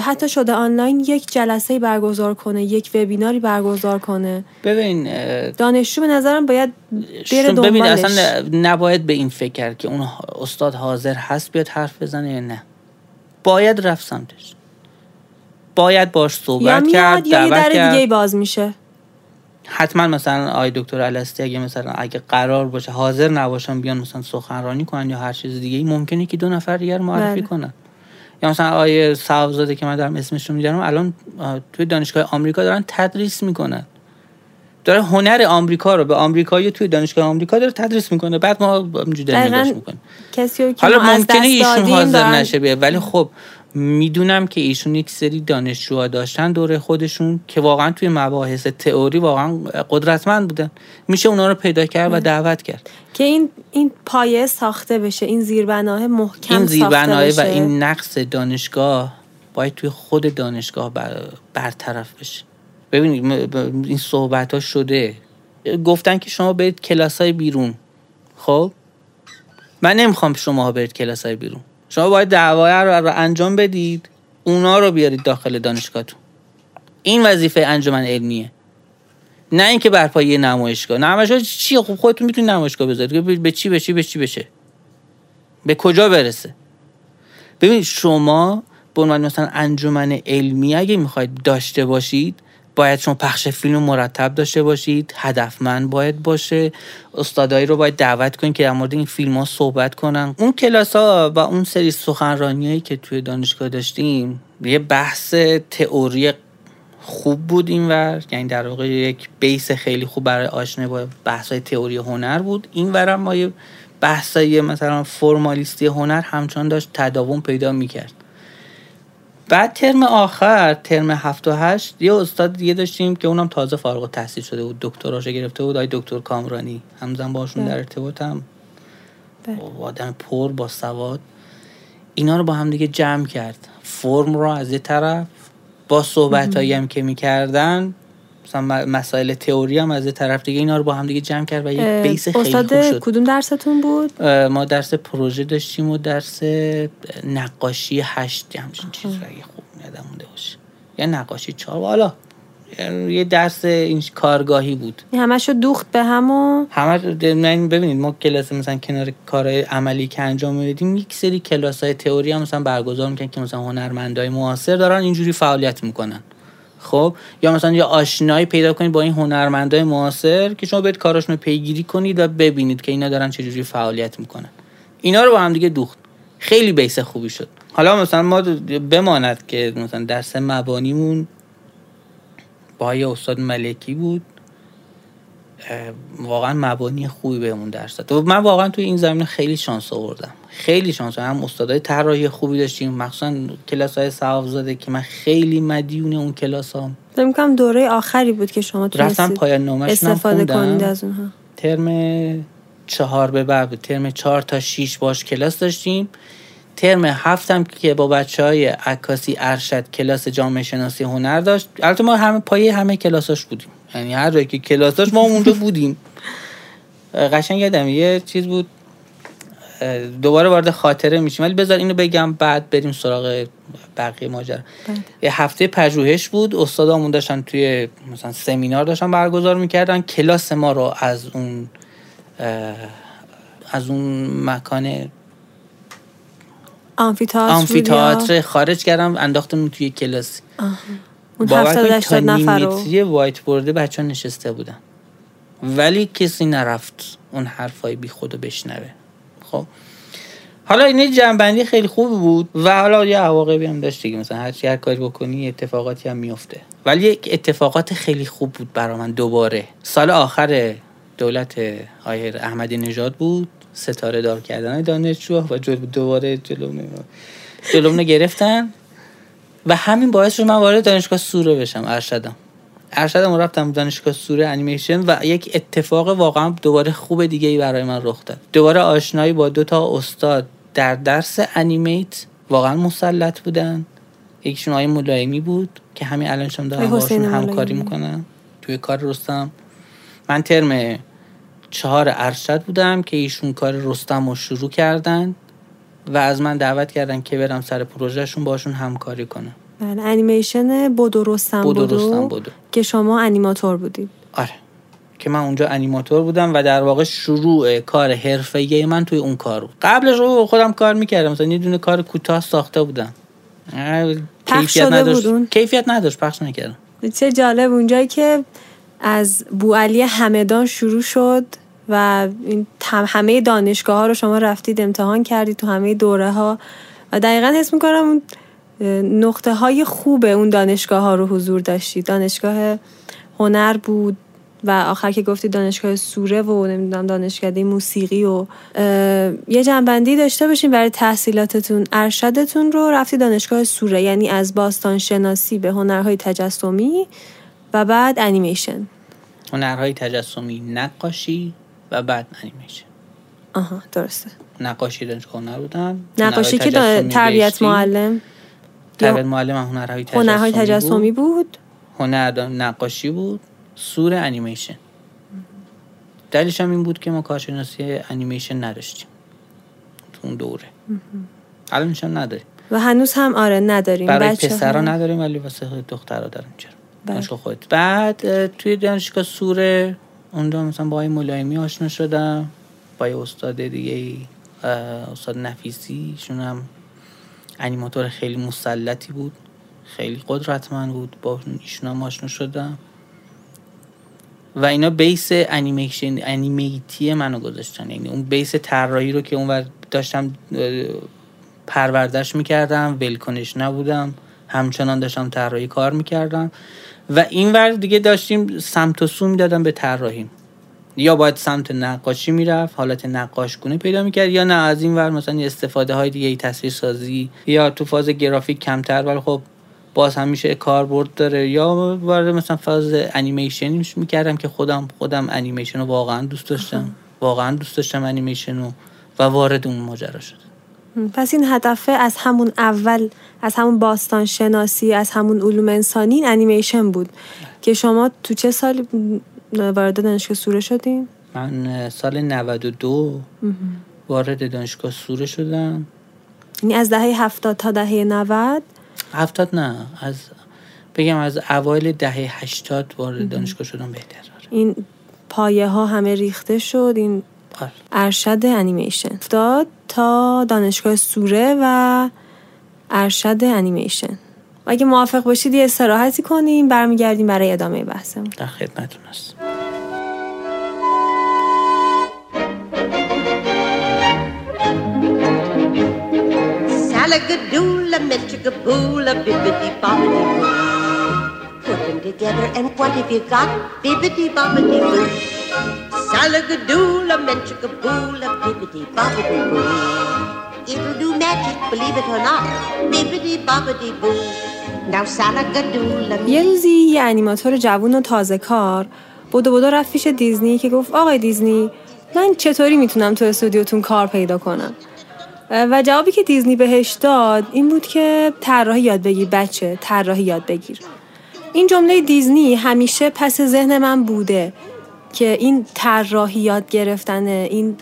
حتی شده آنلاین یک جلسه برگزار کنه یک وبیناری برگزار کنه. ببین دانشجو به نظرم باید بره دنبالش ببین اصلا نباید به این فکر کرد که اون استاد حاضر هست بیاد حرف بزنه یا نه. باید رفت سمتش. باید باش صحبت یا کرد یا یه در دیگه باز میشه. حتما مثلا آی دکتر الستی اگه مثلا اگه قرار باشه حاضر نباشن بیان مثلا سخنرانی کنن یا هر چیز دیگه ای ممکنه که دو نفر دیگر معرفی بله. کنن. یا مثلا آیه صاحبزاده که من دارم اسمش رو میدارم الان توی دانشگاه آمریکا دارن تدریس می‌کنن. داره هنر آمریکا رو به آمریکایی توی دانشگاه آمریکا داره تدریس می‌کنه بعد ما اینجوری نگاش می‌کنیم. حالا ممکنه ایشون حاضر نشه بیه ولی خب می‌دونم که ایشون یک سری دانشجوها داشتن دوره خودشون که واقعا توی مباحث تئوری واقعا قدرتمند بودن. میشه اونا رو پیدا کرد و دعوت کرد. که این این پایه ساخته بشه این زیربناه محکم این زیربناه و این نقص دانشگاه باید توی خود دانشگاه بر برطرف بشه. ببینید این صحبت ها شده. گفتن که شما برید کلاس های بیرون. خب؟ من نمی‌خوام شما برید کلاس های بیرون. شما باید دعوای رو انجام بدید اونا رو بیارید داخل دانشگاهتون. این وظیفه انجمن علمیه. نه اینکه بر پایه نمایشگاه. نمایشگاه چی؟ خب خودتون می‌تونید نمایشگاه بذارید. به چی به چی به چی بشه به کجا برسه؟ ببینید شما به عنوان مثلا انجمن علمی اگه می‌خواید داشته باشید باید شما پخش فیلم مرتب داشته باشید هدفمند باید باشه. استادایی رو باید دعوت کنید که در مورد این فیلم ها صحبت کنن. اون کلاس ها و اون سری سخنرانی که توی دانشگاه داشتیم یه بحث تئوری خوب بود این ور. یعنی در واقع یک بیس خیلی خوب برای آشنایی با بحث های تئوری هنر بود. این ورم ما یه بحثای مثلا فرمالیستی هنر همچنان داشت تداوم پیدا می‌کرد. بعد ترم آخر ترم هفت و هشت یه استاد دیگه داشتیم که اونم تازه فارغ تحصیل شده بود دکتراشو گرفته بود آی دکتر کامرانی. همزن باشون در ارتباطم. آدم پر با سواد. اینا رو با هم دیگه جمع کرد. فرم رو از یه طرف با صحبت هم که می‌کردن مثلا مسائل تئوری هم از طرف دیگه اینا رو با هم دیگه جمع کرد و یه بیس خیلی خوب شد. کدوم درستون بود؟ ما درس پروژه داشتیم و درس نقاشی هشت همچین چیز اگه خوب یادم مونده باشه. یا نقاشی چهار حالا یه درس این کارگاهی بود. همشو دوخت به همو همه ببینید ما کلاس مثلا کنار کارهای عملی که انجام میدیم یک سری کلاس های تئوری هم مثلا برگزار می‌کنن که مثلا هنرمندای معاصر دارن اینجوری فعالیت می‌کنن. خب یا مثلا یه آشنایی پیدا کنید با این هنرمندای معاصر که شما برید کاراشون پیگیری کنید و ببینید که اینا دارن چجوری فعالیت می‌کنن. اینا رو با هم دیگه دوخت. خیلی بیس خوبی شد. حالا مثلا ما بماند که مثلا درس مبانیمون با یه استاد ملکی بود. واقعا مبانی خوبی بهمون درس داد. و من واقعا توی این زمینه خیلی شانس آوردم. خیلی شانس هم استادای طراحی خوبی داشتیم. مخصوصا کلاس های زاده که من خیلی مدیون اون کلاس هم می‌کنم دوره آخری بود که شما رفتم پایان نامش استفاده کنید از اونها. ترم چهار به بعد ترم چهار تا شیش باش کلاس داشتیم. ترم هفتم که با بچه های عکاسی ارشد کلاس جامعه شناسی هنر داشت. البته ما همه پایه همه کلاساش بودیم. یعنی هر جایی که کلاس ما اونجا بودیم. قشنگ یادم یه چیز بود. دوباره وارد خاطره میشیم. ولی بذار اینو بگم بعد بریم سراغ بقیه ماجرا. بله. یه هفته پژوهش بود. استادامون داشتن توی مثلا سمینار داشتن برگزار می‌کردن. کلاس ما رو از اون از اون مکان آمفیتئاتر خارج کردم انداختم توی کلاس. اون 70 نفر رو. وایت بورده بچه ها نشسته بودن. ولی کسی نرفت اون حرفای بی خودو بشنوه. خب؟ حالا این جنبندی خیلی خوب بود و حالا یه عواقبی هم داشت دیگه. مثلا هر هر کاری بکنی اتفاقاتی هم میفته ولی یک اتفاقات خیلی خوب بود برا من دوباره. سال آخر دولت آیر احمدی نژاد بود. ستاره دار کردن دانشجو و جلو دوباره جلومنو گرفتن. و همین باعث شد من وارد دانشگاه سوره بشم ارشدم. ارشدم رفتم دانشگاه سوره انیمیشن و یک اتفاق واقعا دوباره خوب دیگه ای برای من رخ داد. دوباره آشنایی با دو تا استاد در درس انیمیت واقعا مسلط بودن. یکیشون آقای ملایمی بود که همین الان شما دارم باشون همکاری می‌کنم توی کار رستم. من ترم چهار ارشد بودم که ایشون کار رستم رو شروع کردن. و از من دعوت کردن که برم سر پروژهشون باشون همکاری کنم. بله انیمیشن بودو رستم بودو, بودو, که شما انیماتور بودید آره. که من اونجا انیماتور بودم و در واقع شروع کار حرفه‌ای من توی اون کار بود. قبلش رو خودم کار می‌کردم. مثلا یه دونه کار کوتاه ساخته بودم. کیفیت نداشت. کیفیت نداشت پخش نکردم. چه جالب اونجایی که از بوعلی همدان شروع شد و این همه دانشگاه ها رو شما رفتید امتحان کردید تو همه دوره ها و دقیقا حس می‌کنم اون نقطه های خوب اون دانشگاه ها رو حضور داشتید. دانشگاه هنر بود و آخر که گفتید دانشگاه سوره و نمی‌دونم دانشکده موسیقی و یه جنبندی داشته باشین برای تحصیلاتتون. ارشدتون رو رفتی دانشگاه سوره یعنی از باستان شناسی به هنرهای تجسمی و بعد انیمیشن. هنرهای تجسمی نقاشی و بعد انیمیشن آها درسته. نقاشی دانشگاه نبودم. نقاشی که تربیت معلم؟ تربیت معلم هنرهای تجسمی, هنرهای تجسمی بود؟ هنر نقاشی بود. سور انیمیشن. دلیلش هم این بود که ما کارشناسی انیمیشن نداشتیم. تو اون دوره. الان هم نداریم. و هنوز هم آره نداریم. برای پسرا نداریم ولی واسه دخترها داریم چرا؟ بله. خود بعد توی دانشگاه سوره اونجا مثلا با ملایمی آشنا شدم با استاد دیگه ای استاد نفیسی شون هم انیماتور خیلی مسلطی بود خیلی قدرتمند بود با ایشون هم آشنا شدم. و اینا بیس انیمیشن انیمیتی منو گذاشتن یعنی اون بیس طراحی رو که اونور داشتم پروردش می‌کردم ولکنش نبودم همچنان داشتم طراحی کار می‌کردم. و این ور دیگه داشتیم سمت و سو می‌دادم به طراحیم یا باید سمت نقاشی می‌رفت حالت نقاشگونه پیدا می‌کرد یا نه از این ور مثلا استفاده های دیگه ای تصویر سازی یا تو فاز گرافیک کمتر ولی خب باز هم میشه کاربرد داره. یا وارد مثلا فاز انیمیشن می‌کردم که خودم خودم انیمیشن رو واقعا دوست داشتم. واقعا دوست داشتم انیمیشن رو و وارد اون ماجرا شد پس این هدفه از همون اول از همون باستان شناسی از همون علوم انسانی انیمیشن بود. که شما تو چه سالی وارد دانشگاه سوره شدیم؟ من سال 92 وارد دانشگاه سوره شدم. یعنی از دهه هفتاد تا دهه 90 هفتاد نه از بگم از اوایل دهه هشتاد وارد دانشگاه شدم بهتر. آره. این پایه ها همه ریخته شد این آره. ارشد انیمیشن افتاد تا دانشگاه سوره و ارشد انیمیشن اگه موافق باشید یه استراحتی کنیم برمیگردیم برای ادامه بحثمون در خدمتتون هست Salagadoola, Metricaboola, bibbidi bobbidi boo. Put them together and what have you got? Bibbidi bobbidi boo. Salagadoola, menchikaboola, bibbidi bobbidi boo. It'll do magic, believe it or not. Bibbidi bobbidi boo. یه روزی یه انیماتور جوون و تازه کار بودو بودو رفت پیش دیزنی که گفت آقای دیزنی من چطوری می‌تونم تو استودیوتون کار پیدا کنم و جوابی که دیزنی بهش داد این بود که طراحی یاد بگیر بچه طراحی یاد بگیر این جمله دیزنی همیشه پس ذهن من بوده که این طراحی یاد گرفتن این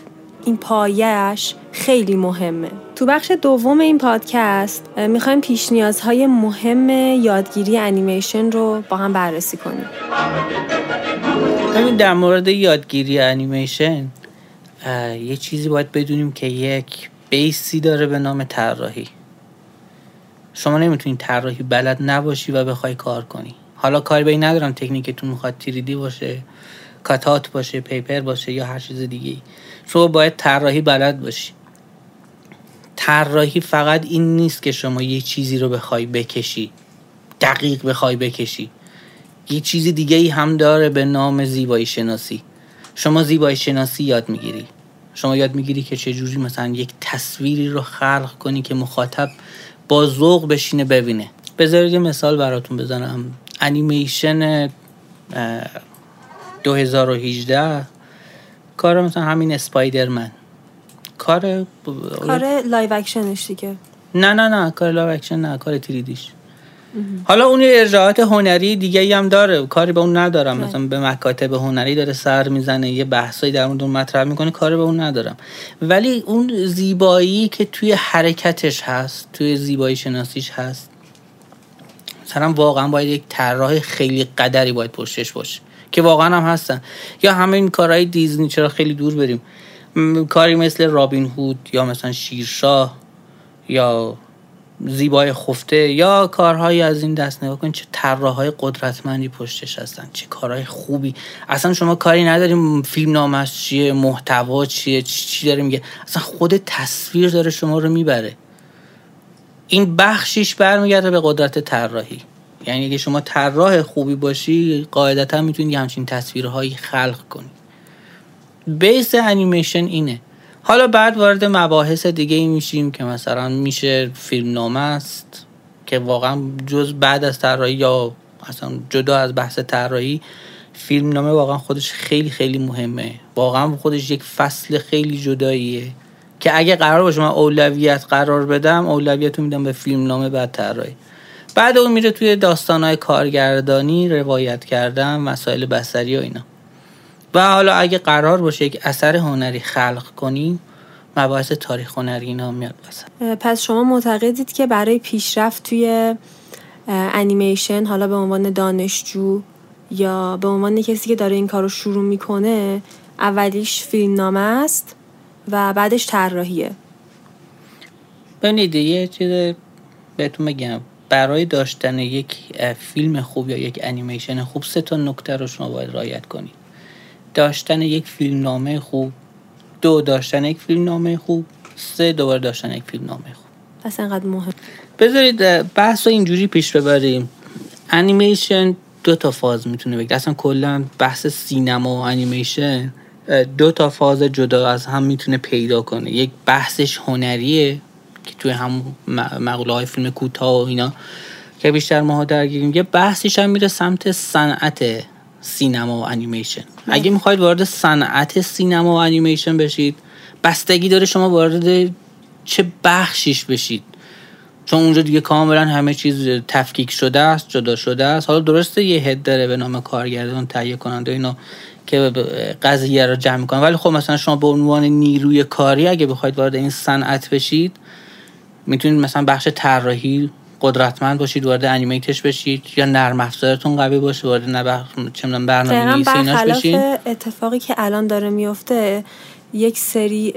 این پایش خیلی مهمه. تو بخش دوم این پادکست می‌خوایم پیش نیازهای مهم یادگیری انیمیشن رو با هم بررسی کنیم. همین در مورد یادگیری انیمیشن یه چیزی باید بدونیم که یک بیسی داره به نام طراحی. شما نمی‌تونی طراحی بلد نباشی و بخوای کار کنی. حالا کاری به این ندارم تکنیکتون می‌خواد تیریدی باشه. کاتات باشه پیپر باشه یا هر چیز دیگه شما باید طراحی بلد باشی. طراحی فقط این نیست که شما یه چیزی رو بخوای بکشی. دقیق بخوای بکشی. یه چیز دیگه ای هم داره به نام زیبایی شناسی شما زیبایی شناسی یاد می‌گیری. شما یاد می‌گیری که چجوری مثلا یک تصویری رو خلق کنی که مخاطب با ذوق بشینه ببینه. بذارید یه مثال براتون بزنم. انیمیشن 2018 کار مثلا همین اسپایدرمن. کار کار live action ش دیگه. نه نه نه کار live action نه کار 3D یش. حالا اون ارجاعات هنری دیگه هم داره کاری به اون ندارم. مثلا به مکاتب هنری داره سر می‌زنه یه بحثایی در اون مطرح می‌کنه کاری به اون ندارم. ولی اون زیبایی که توی حرکتش هست توی زیبایی شناسیش هست مثلا واقعا باید یک طراح خیلی قدری باید پشتش باشه. که واقعا هم هستن. یا همه این کارهای دیزنی چرا خیلی دور بریم. کاری مثل رابین هود یا مثلا شیرشاه یا زیبای خفته یا کارهایی از این دست نگاه کن چه طراحهای قدرتمندی پشتش هستن چه کارهای خوبی. اصلا شما کاری نداریم فیلم نامش چیه محتوا چیه چی داره میگه. اصلا خود تصویر داره شما رو می‌بره. این بخشیش برمیگرده به قدرت طراحی. یعنی اگه شما طراح خوبی باشی قاعدتا می‌تونید همچین تصویرهایی خلق کنی. بیس انیمیشن اینه. حالا بعد وارد مباحث دیگه ای میشیم که مثلا میشه فیلم نامه است که واقعا جز بعد از طراحی یا اصلا جدا از بحث طراحی فیلم نامه واقعا خودش خیلی خیلی مهمه. واقعا خودش یک فصل خیلی جداییه که اگه قرار باشه من اولویت قرار بدم اولویت رو میدم به فیلم نامه بعد طراحی. بعد اون میره توی داستانهای کارگردانی روایت کردن مسائل بسری و اینا. و حالا اگه قرار باشه یک اثر هنری خلق کنیم مباحث تاریخ هنری اینا میاد بسن. پس شما معتقدید که برای پیشرفت توی انیمیشن حالا به عنوان دانشجو یا به عنوان کسی که داره این کار رو شروع می‌کنه اولیش فیلم نامه است و بعدش طراحیه. ببینید یه چیز بهتون بگم. برای داشتن یک فیلم خوب یا یک انیمیشن خوب سه تا نکته رو شما باید رعایت کنید. داشتن یک فیلم نامه خوب دو داشتن یک فیلم نامه خوب سه دوباره داشتن یک فیلم نامه خوب. پس انقدر مهم. بذارید بحث رو اینجوری پیش ببریم. انیمیشن دو تا فاز می‌تونه بگیره. اصلا کلا بحث سینما و انیمیشن دو تا فاز جدا از هم می‌تونه پیدا کنه. یک بحثش هنریه. که توی هم مقوله های فیلم کوتاه و اینا که بیشتر ماها درگیریم یه بحثش هم میره سمت صنعت سینما و انیمیشن. اگه می‌خواید وارد صنعت سینما و انیمیشن بشید بستگی داره شما وارد چه بخشیش بشید. چون اونجا دیگه کاملا همه چیز تفکیک شده است جدا شده است. حالا درسته یه هد داره به نام کارگردان تهیه کننده اینا که قضیه رو جمع کنن ولی خب مثلا شما به عنوان نیروی کاری اگه بخواید وارد این صنعت بشید می‌تونید مثلا بخش طراحی قدرتمند باشید وارد انیمیتش بشید یا نرم افزارتون قوی باشه وارد نبخ چه برنامه نویسی ایناش بشید اتفاقی که الان داره میفته یک سری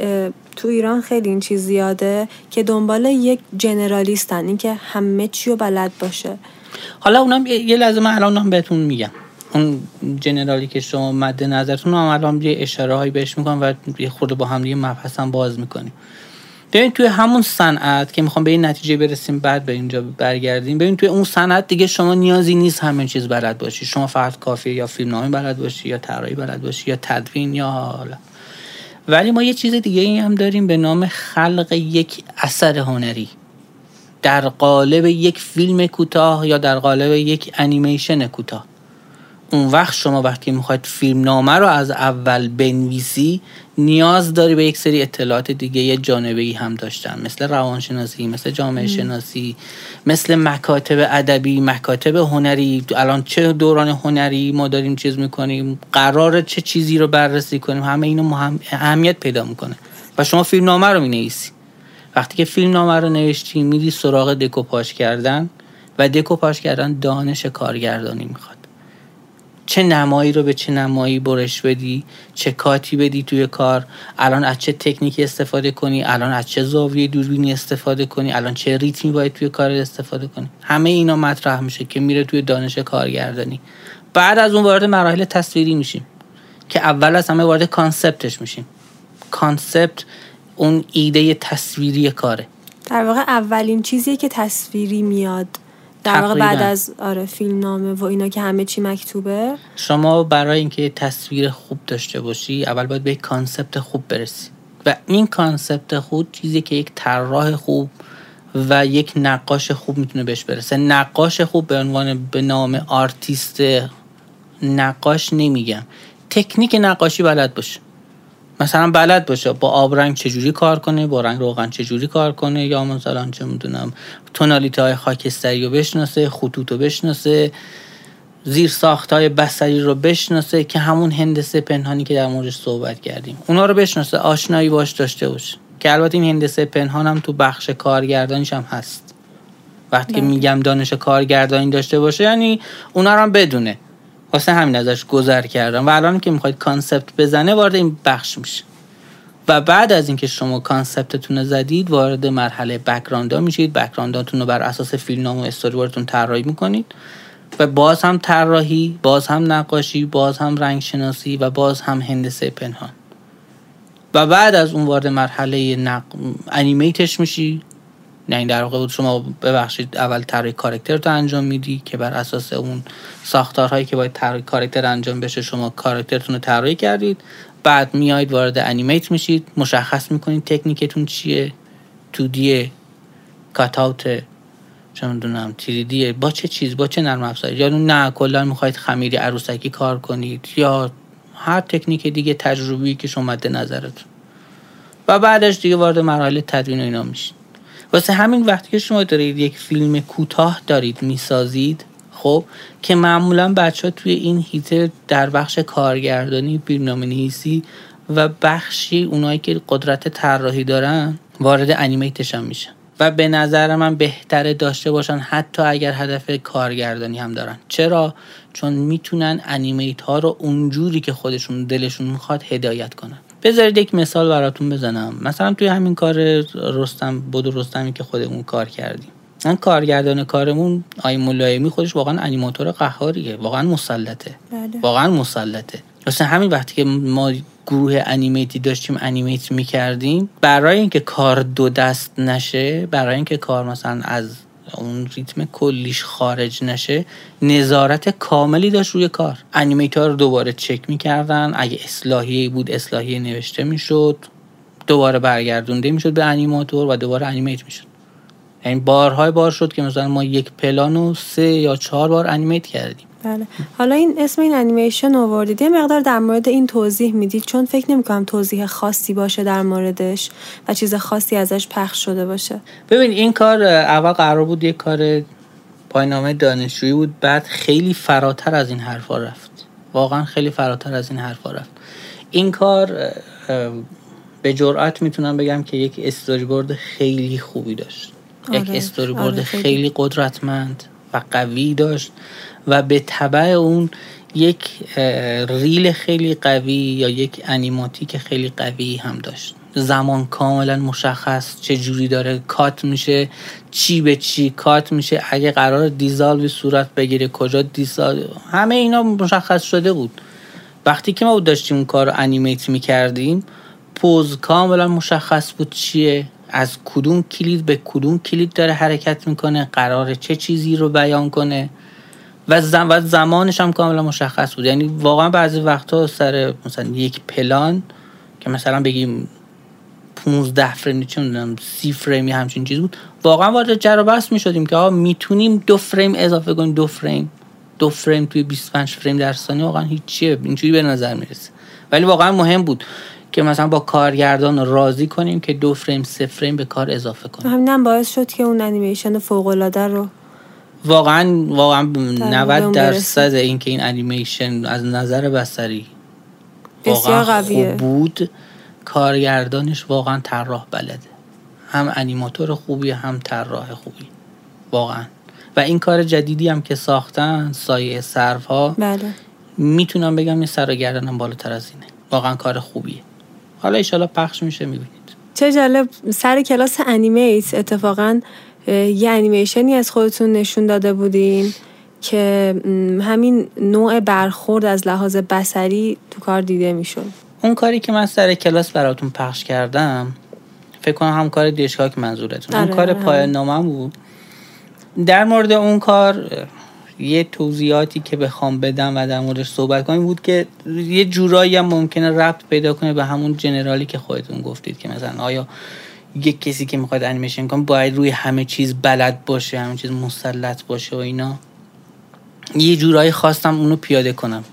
تو ایران خیلی این چیز زیاده که دنبال یک جنرالیستن اینکه همه چی رو بلد باشه. حالا اونم یه لحظه من الان بهتون میگم. اون جنرالی که شما مد نظرتون هم الان یه اشاره هایی بهش می‌کنم و یه خورده با هم دیگه مبحث باز می‌کنیم. ببین توی همون صنعت که می‌خوام به این نتیجه برسیم بعد به اینجا برگردیم. ببین توی اون صنعت دیگه شما نیازی نیست همه چیز بلد باشی. شما فقط کافی یا فیلمنامه بلد باشی یا طراحی بلد باشی یا تدوین یا حالا. ولی ما یه چیز دیگه ای هم داریم به نام خلق یک اثر هنری. در قالب یک فیلم کوتاه یا در قالب یک انیمیشن کوتاه. اون وقت شما وقتی می‌خواید فیلم نامه رو از اول بنویسی نیاز داری به یک سری اطلاعات دیگه یه جانبه ای هم داشتن. مثل روانشناسی مثل جامعه شناسی مثل مکاتب ادبی مکاتب هنری. الان چه دوران هنری ما داریم چیز می‌کنیم؟ قرار چه چیزی رو بررسی کنیم؟ همه اینو مهم... اهمیت پیدا می‌کنه. و شما فیلم نامه رو می‌نویسی. وقتی که فیلم نامه رو نوشتی میری سراغ دکوپاژ کردن و دکوپاژ کردن دانش کارگردانی می‌خواد. چه نمایی رو به چه نمایی برش بدی چه cut ی بدی توی کار الان از چه تکنیکی استفاده کنی الان از چه زاویه دوربینی استفاده کنی الان چه ریتمی باید توی کار استفاده کنی. همه اینا مطرح میشه که میره توی دانش کارگردانی. بعد از اون وارد مراحل تصویری میشیم که اول از همه وارد concept ش میشیم. concept اون ایده تصویری کاره. در واقع اولین چیزیه که تصویری میاد. در واقع بعد از آره فیلم نامه و اینا که همه چی مکتوبه. شما برای اینکه تصویر خوب داشته باشی اول باید به یک concept خوب برسی. و این concept خوب چیزی که یک طراح خوب و یک نقاش خوب می‌تونه بهش برسه. نقاش خوب به عنوان به نام آرتیست نقاش نمیگم. تکنیک نقاشی بلد باشه مثلا بلد باشه با آبرنگ چجوری کار کنه با رنگ روغن چجوری کار کنه یا مثلا چه می‌دونم تونالیته های خاکستری رو بشناسه خطوط رو بشناسه زیر ساخت های بسری رو بشناسه که همون هندسه پنهانی که در موردش صحبت کردیم. اونا رو بشناسه آشنایی باش داشته باشه که البته این هندسه پنهان هم تو بخش کارگردانیش هم هست. وقتی که بله. میگم دانش کارگردانی داشته باشه یعنی اونا رو هم بدونه. واسه همین ازش گذر کردم و الان که می‌خواید کانسپت بزنه وارد این بخش میشه. و بعد از اینکه شما concept تون رو زدید وارد مرحله background میشید. background اتون رو بر اساس فیلمنامه و استوری طراحی می‌کنید. و باز هم طراحی باز هم نقاشی باز هم رنگ شناسی و باز هم هندسه پنهان. و بعد از اون وارد مرحله نق... animate ش میشی. یعنی در واقع شما ببخشید اول طراحی کارکتر رو انجام میدی که بر اساس اون ساختارهایی که باید طراحی کارکتر انجام بشه شما کارکترتون رو طراحی کردید. بعد میایید وارد انیمیت میشید. مشخص می‌کنید تکنیکتون چیه. تو دیه کات اوت چه می‌دونم تیریدیه با چه چیز با چه نرم افزاری. یا نه کلا می‌خواید خمیری عروسکی کار کنید یا هر تکنیک دیگه تجربی که شما مد نظرتون. و بعدش دیگه وارد مراحل تدوین و اینا میشید. واسه همین وقتی که شما دارید یک فیلم کوتاه دارید می‌سازید خب که معمولا بچه ها توی این هیته در بخش کارگردانی فیلمنامه نویسی و بخشی اونایی که قدرت طراحی دارن وارد انیمیتش هم میشن. و به نظر من بهتره داشته باشن حتی اگر هدف کارگردانی هم دارن. چرا؟ چون می‌تونن انیمیت ها رو اونجوری که خودشون دلشون می‌خواد هدایت کنن. بذارید یک مثال براتون بزنم. مثلا توی همین کار رستم بود رستمی که خودمون کار کردیم. من کارگردان کارمون آی ملایمی خودش واقعا انیماتور قهاریه. واقعا مسلطه. بله. واقعا مسلطه. مثلا همین وقتی که ما گروه animate ی داشتیم animate می‌کردیم برای اینکه کار دو دست نشه برای اینکه کار مثلا از اون ریتم کلیش خارج نشه نظارت کاملی داشت روی کار. animate رو دوباره چک می‌کردن. اگه اصلاحی بود اصلاحی نوشته می‌شد. دوباره برگردونده می‌شد به انیماتور و دوباره انیمیت می‌شد. یعنی بارهای بار شد که مثلا ما یک پلان سه یا چهار بار انیمیت کردیم. بله. حالا این اسم این انیمیشن آوردید. یه مقدار در مورد این توضیح می‌دید چون فکر نمی کنم توضیح خاصی باشه در موردش و چیز خاصی ازش پخش شده باشه. ببین این کار اول قرار بود یک کار پاینامه دانشجویی بود بعد خیلی فراتر از این حرفا رفت. واقعا خیلی فراتر از این حرفا رفت. این کار به جرأت می‌تونم بگم که یک استوری بورد خیلی خوبی داشت. یک آره، استوری بورد آره، خیلی. خیلی قدرتمند و قوی داشت. و به طبع اون یک ریل خیلی قوی یا یک انیماتیک خیلی قوی هم داشت. زمان کاملا مشخص چه جوری داره کات میشه چی به چی کات میشه اگه قرار دیزال صورت بگیره کجا دیزال همه اینا مشخص شده بود. وقتی که ما داشتیم اون کار رو انیمیت می‌کردیم پوز کاملا مشخص بود چیه از کدوم کلید به کدوم کلید داره حرکت می‌کنه قرار چه چیزی رو بیان کنه. و, و زمانش هم کاملا مشخص بود. یعنی واقعا بعضی وقتا سر مثلا یک پلان که مثلا بگیم 15 فریم چه می‌دونم 30 فریمی همچین چیز بود واقعا وارد جر بحث می‌شدیم که آقا می‌تونیم دو فریم اضافه کنیم دو فریم. دو فریم توی 25 فریم در ثانیه واقعا هیچیه اینجوری به نظر می‌رسه. ولی واقعا مهم بود که مثلا با کارگردان راضی کنیم که دو فریم سه فریم به کار اضافه کنیم. همینم باعث شد که اون انیمیشن فوق العاده رو واقعا واقعا 90 درصد اینکه این انیمیشن از نظر بصری واقعا خوب بود کارگردانش واقعا طراح بلده. هم انیماتور خوبی هم طراح خوبی. واقعا. و این کار جدیدی هم که ساختن سایه سرف ها بله. می‌تونم بگم این سر گردنم بالاتر از اینه. واقعا کار خوبیه. حالا ایشالا پخش میشه می‌بینید. چه جالب سر کلاس انیمیت اتفاقا یه انیمیشنی از خودتون نشون داده بودین که همین نوع برخورد از لحاظ بسری تو کار دیده میشون اون کاری که من سر کلاس براتون پخش کردم فکر کنم هم کار دیشکا که منظورتون اون آره، کار آره. پایان نامم بود. در مورد اون کار یه توضیحاتی که بخوام بدم و در موردش صحبت کنیم بود که یه جورایی هم ممکنه ربط پیدا کنه به همون جنرالی که خودتون گفتید که مثلا آیا یک کسی که می‌خواد انیمیشن کنه باید روی همه چیز بلد باشه همه چیز مسلط باشه و اینا. یه جورایی خواستم اونو پیاده کنم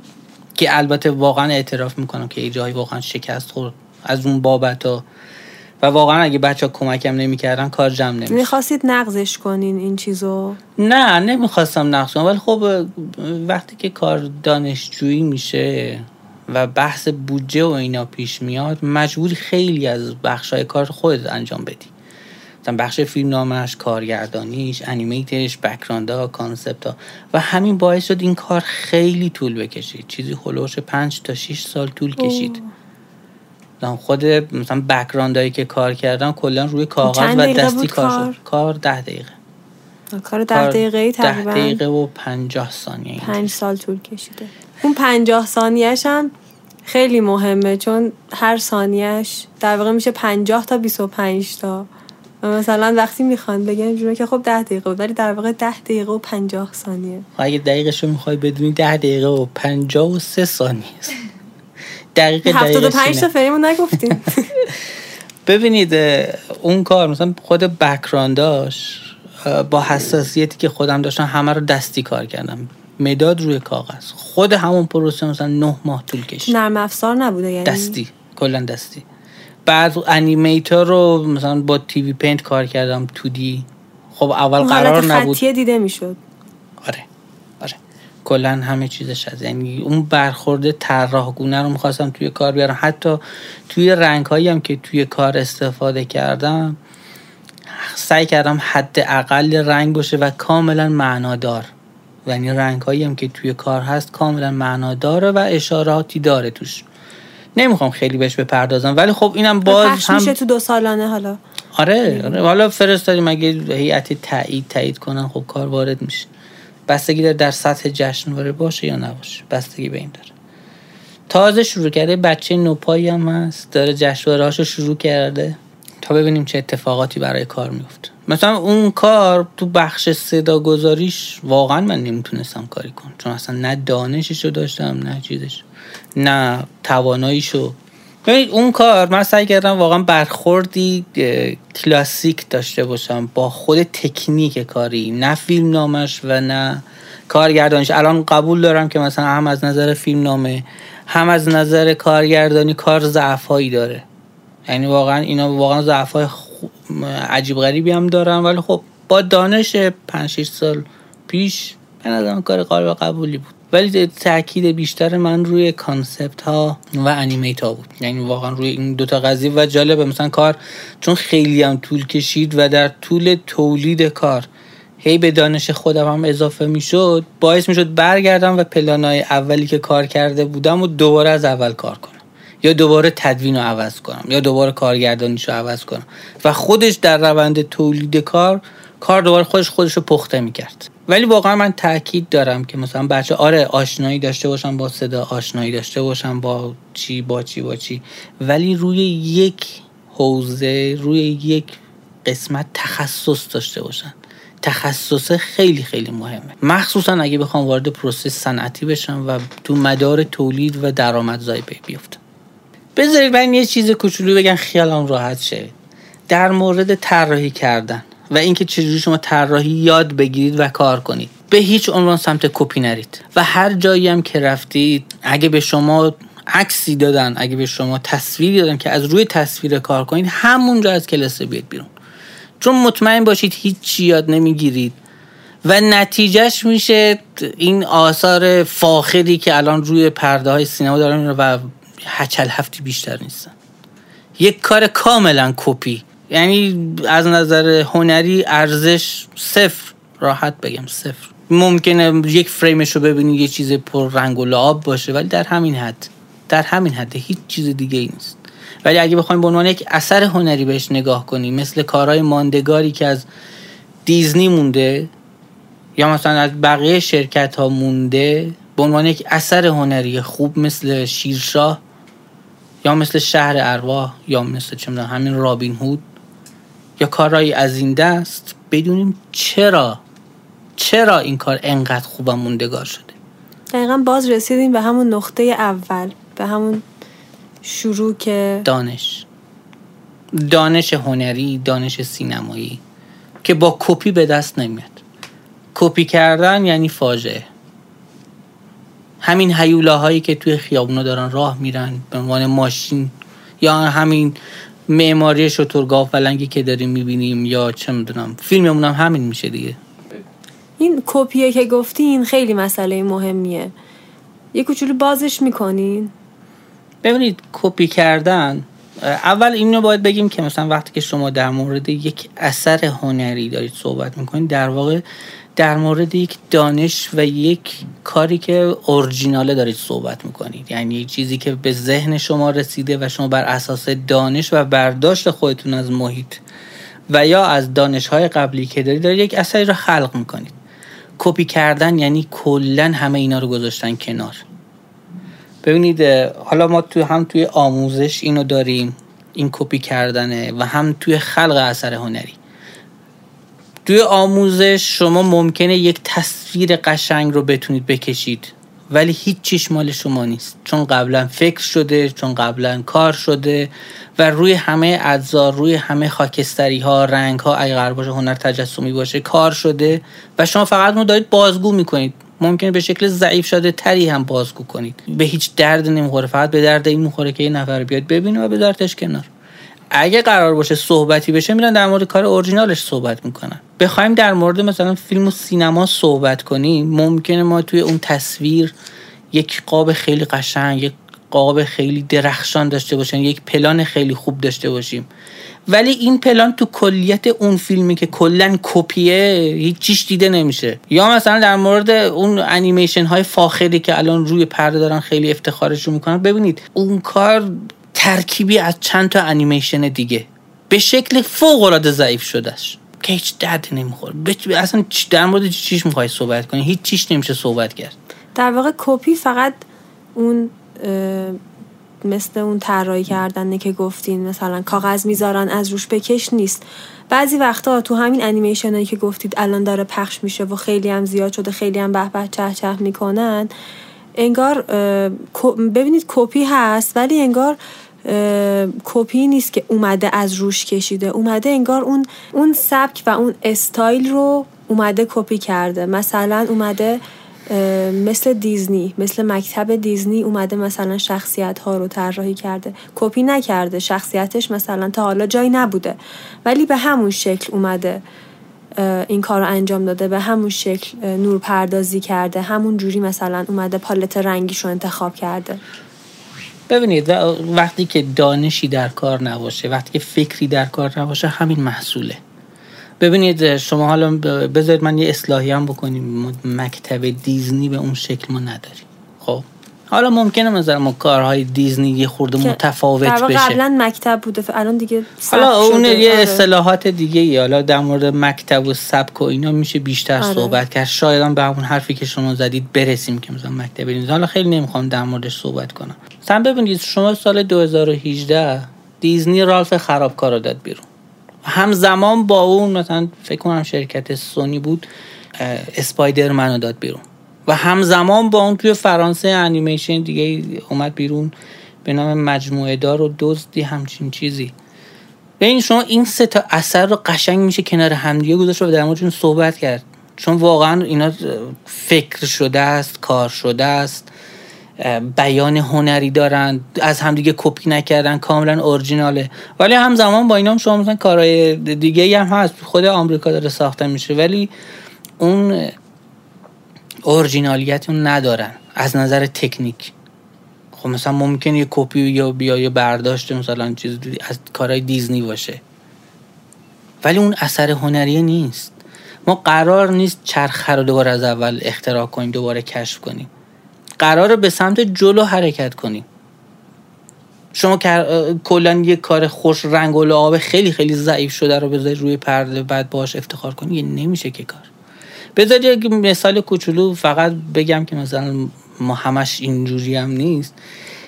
که البته واقعا اعتراف می‌کنم که یه جایی واقعا شکست خورد از اون بابت ها. و واقعا اگه بچه ها کمکم نمی‌کردن کار جمع نمیشه می‌خواستید نقضش کنین این چیزو؟ نه نمی‌خواستم نقض کنم ولی خب وقتی که کار دانشجویی میشه و بحث بودجه و اینا پیش میاد مجبوری خیلی از بخشای کار خود انجام بدی. مثلا بخش فیلم نامش کارگردانیش انیمیتش بکراندا کانسپتا و همین باعث شد این کار خیلی طول بکشید چیزی خلوش پنج تا 6 سال طول کشید. خود مثلا بکراندایی که کار کردم کلا روی کاغذ و دستی کار شد. کار؟ ده دقیقه. کار ده دقیقه تقریبا ده دقیقه و پنجاه ثانیه پنج سال طول کشیده. اون پنجاه ثانیهش هم خیلی مهمه چون هر ثانیهش در واقع میشه پنجاه تا بیست و پنج تا. مثلا وقتی می‌خوان بگن اینجوری که خب ده دقیقه ولی در واقع ده دقیقه و پنجاه ثانیه. اگه دقیقش رو می‌خوای بدونی ده دقیقه و پنجاه و سه ثانیه دقیقه هفتاد پنج تا فریمو نگفتیم. ببینید اون کار مثلا خود background اش با حساسیتی که خودم داشتم همه رو دستی کار کردم. مداد روی کاغذ. خود همون پروسه مثلا نه ماه طول کشید. نرم افزار نبوده یعنی؟ دستی. کلا دستی. بعد animate رو مثلا با TVPaint کار کردم 2D. خب اول قرار نبود. خطیه دیده می‌شد. آره آره. کلا همه چیزش هست یعنی اون برخورد طراحگونه رو می‌خواستم توی کار بیارم. حتی توی رنگ هایی هم که توی کار استفاده کردم سعی کردم حد اقل رنگ باشه و کاملا معنادار. یعنی رنگ هایی هم که توی کار هست کاملا معناداره و اشاراتی داره توش. نمی‌خوام خیلی بهش بپردازم ولی خب اینم باز هم میشه تو دو سالانه حالا. آره, آره. حالا فرستادیم اگه هیئت تایید تایید کنن خب کار وارد میشه. بستگی داره در سطح جشنواره باشه یا نباشه. بستگی به این داره. تازه شروع کرده بچه نوپایی هم هست داره جشنواره شروع کرده تا ببینیم چه اتفاقاتی برای کار میفته مثلا اون کار تو بخش صدا گذاریش واقعا من نمی‌تونستم کاری کنم. چون اصلا نه دانششو داشتم نه چیزش. نه تواناییشو. اون کار من سعی کردم واقعا برخوردی کلاسیک داشته باشم. با خود تکنیک کاری. نه فیلم نامش و نه کارگردانش. الان قبول دارم که مثلا هم از نظر فیلم نامه هم از نظر کارگردانی کار ضعفایی داره. یعنی واقعا اینا واقعا ضعفای عجیب غریبی هم دارن ولی خب با دانش 5 6 سال پیش به کار قابل قبولی بود. ولی تاکید بیشتر من روی کانسپت ها و انیمیت ها بود. یعنی واقعا روی این دوتا قضیه و جالبه مثلا کار چون خیلی هم طول کشید و در طول تولید کار هی به دانش خودم هم اضافه می‌شد باعث می‌شد برگردم و پلانای اولی که کار کرده بودم و دوباره از اول کار کنم. یا دوباره تدوین رو عوض کنم یا دوباره کارگردانیش رو عوض کنم. و خودش در روند تولید کار کار دوباره خودش خودش رو پخته می‌کرد. ولی واقعا من تاکید دارم که مثلا بچه آره آشنایی داشته باشم با صدا آشنایی داشته باشم با چی با چی با چی. ولی روی یک حوزه روی یک قسمت تخصص داشته باشن. تخصص خیلی خیلی مهمه. مخصوصا اگه بخوام وارد process صنعتی بشم و تو مدار تولید و درآمدزایی بیفتم. بذارید من یه چیز کوچولو بگم خیالم راحت شه. در مورد طراحی کردن و اینکه چجوری شما طراحی یاد بگیرید و کار کنید. به هیچ عنوان سمت کپی نرید. و هر جایی هم که رفتید اگه به شما عکسی دادن اگه به شما تصویری دادن که از روی تصویر کار کنید همونجا از کلاس بیاد بیرون. چون مطمئن باشید هیچ یاد نمی‌گیرید. و نتیجهش میشه این آثار فاخری که الان روی پرده های سینما دارن و هچل هفتی بیشتر نیستن. یک کار کاملا کپی. یعنی از نظر هنری ارزش صفر. راحت بگم صفر. ممکنه یک فریمش رو ببینی یه چیز پر رنگ و لعاب باشه ولی در همین حد. در همین حد. هیچ چیز دیگه ای نیست. ولی اگه بخوایم به عنوان یک اثر هنری بهش نگاه کنیم مثل کارهای ماندگاری که از دیزنی مونده یا مثلا از بقیه شرکت ها مونده به عنوان یک اثر هنری خوب مثل شیرشاه یا مثل شهر ارواح یا مثل چه همین رابین هود. یا کارهایی از این دست بدونیم چرا چرا این کار انقدر خوب و موندگار شده. دقیقا باز رسیدیم به همون نقطه اول به همون شروع که دانش. دانش هنری دانش سینمایی که با کپی به دست نمیاد. کپی کردن یعنی فاجعه. همین هیولاهایی که توی خیابونا دارن راه میرن به عنوان ماشین یا همین معماری شترگاه و لنگی که داریم می‌بینیم یا چه می‌دونم فیلممون هم همین میشه دیگه. این کپیه که گفتین خیلی مسئله مهمیه. یه کوچولو بازش می‌کنین؟ ببینید کپی کردن اول اینو باید بگیم که مثلا وقتی که شما در مورد یک اثر هنری دارید صحبت می‌کنید در واقع در مورد یک دانش و یک کاری که اورجیناله دارید صحبت می‌کنید. یعنی چیزی که به ذهن شما رسیده و شما بر اساس دانش و برداشت خودتون از محیط و یا از دانش های قبلی که دارید دارید یک اثری رو خلق می‌کنید. کپی کردن یعنی کلا همه اینا رو گذاشتن کنار. ببینید حالا ما تو هم توی آموزش اینو داریم این کپی کردنه و هم توی خلق اثر هنری. توی آموزش شما ممکنه یک تصویر قشنگ رو بتونید بکشید. ولی هیچ چیش مال شما نیست. چون قبلا فکر شده چون قبلا کار شده و روی همه اجزا روی همه خاکستری ها رنگ ها قرار باشه هنر تجسمی باشه کار شده و شما فقط اون دارید بازگو می‌کنید. ممکنه به شکل ضعیف شده تری هم بازگو کنید. به هیچ درد نمی‌خوره. فقط به درد این می‌خوره که یه نفر بیاد ببینه و به کنار. اگه قرار باشه صحبتی بشه میرن در مورد کار اورجینالش صحبت می‌کنن. بخوایم در مورد مثلا فیلم و سینما صحبت کنیم ممکنه ما توی اون تصویر یک قاب خیلی قشنگ یک قاب خیلی درخشان داشته باشیم یک پلان خیلی خوب داشته باشیم. ولی این پلان تو کلیت اون فیلمی که کلا کپیه هیچ چیش دیده نمیشه. یا مثلا در مورد اون انیمیشن های فاخری که الان روی پرده دارن خیلی افتخارش رو می‌کنن ببینید اون کار ترکیبی از چند تا انیمیشن دیگه. به شکل فوق العاده ضعیف شدهش. که هیچ درد نمی‌خوره. اصلا در مورد چیش می‌خوای صحبت کنی؟ هیچ چیش نمیشه صحبت کرد. در واقع کپی فقط اون مثل اون طراحی کردنه که گفتین. مثلا کاغذ می‌ذارن از روش بکش نیست. بعضی وقتا تو همین انیمیشن هایی که گفتید الان داره پخش میشه و خیلی هم زیاد شده خیلی هم به به چه چه می‌کنن انگار ببینید کپی هست ولی انگار کپی نیست که اومده از روش کشیده. اومده انگار اون اون سبک و اون استایل رو اومده کپی کرده. مثلا اومده مثل دیزنی مثل مکتب دیزنی اومده مثلا شخصیت ها رو طراحی کرده. کپی نکرده شخصیتش مثلا تا حالا جایی نبوده. ولی به همون شکل اومده این کار رو انجام داده. به همون شکل نور پردازی کرده. همون جوری مثلا اومده پالت رنگیش رو انتخاب کرده. ببینید وقتی که دانشی در کار نباشه وقتی که فکری در کار نباشه همین محصوله. ببینید شما حالا بذارید من یه اصلاحی هم بکنیم. مکتب دیزنی به اون شکل ما نداریم. خب؟ حالا ممکنه مثلا ما کارهای دیزنی یه خورده متفاوت بشه. قبلا مکتب بوده الان دیگه حالا اون یه آره. اصطلاحات دیگه ای حالا در مورد مکتب و سبک و اینا میشه بیشتر آره. صحبت کرد. شاید به همون حرفی که شما زدید برسیم که مثلا مکتب دیزنی حالا خیلی نمی‌خوام در موردش صحبت کنم. مثلا ببینید شما سال 2018 دیزنی رالف خرابکار رو داد بیرون. همزمان با اون مثلا فکر کنم شرکت سونی بود اسپایدر منو داد بیرون. و همزمان با اون توی فرانسه انیمیشن دیگه اومد بیرون. به نام مجموعه دار و دزدی همچین چیزی. این شما این سه تا اثر رو قشنگ میشه کنار همدیگه گذاشت و در موردشون صحبت کرد. چون واقعا اینا فکر شده است کار شده است بیان هنری دارن از همدیگه کپی نکردن کاملا اورجیناله. ولی همزمان با اینا هم شما مثلا کارهای دیگه هم هست. خود آمریکا داره ساخته میشه. ولی اون اورجینالیت ندارن. از نظر تکنیک. خب مثلا ممکن یه کپی یا بیا یه برداشت مثلا چیز از کارهای دیزنی باشه. ولی اون اثر هنری نیست. ما قرار نیست چرخه رو دوباره از اول اختراع کنیم دوباره کشف کنیم. قرار به سمت جلو حرکت کنیم. شما کلا یه کار خوش رنگ و لعاب خیلی خیلی ضعیف شده رو بذارید روی پرده بعد باش افتخار کنی یه نمیشه که کار. بذارید یک مثال کوچولو فقط بگم که مثلا ما همش اینجوری هم نیست.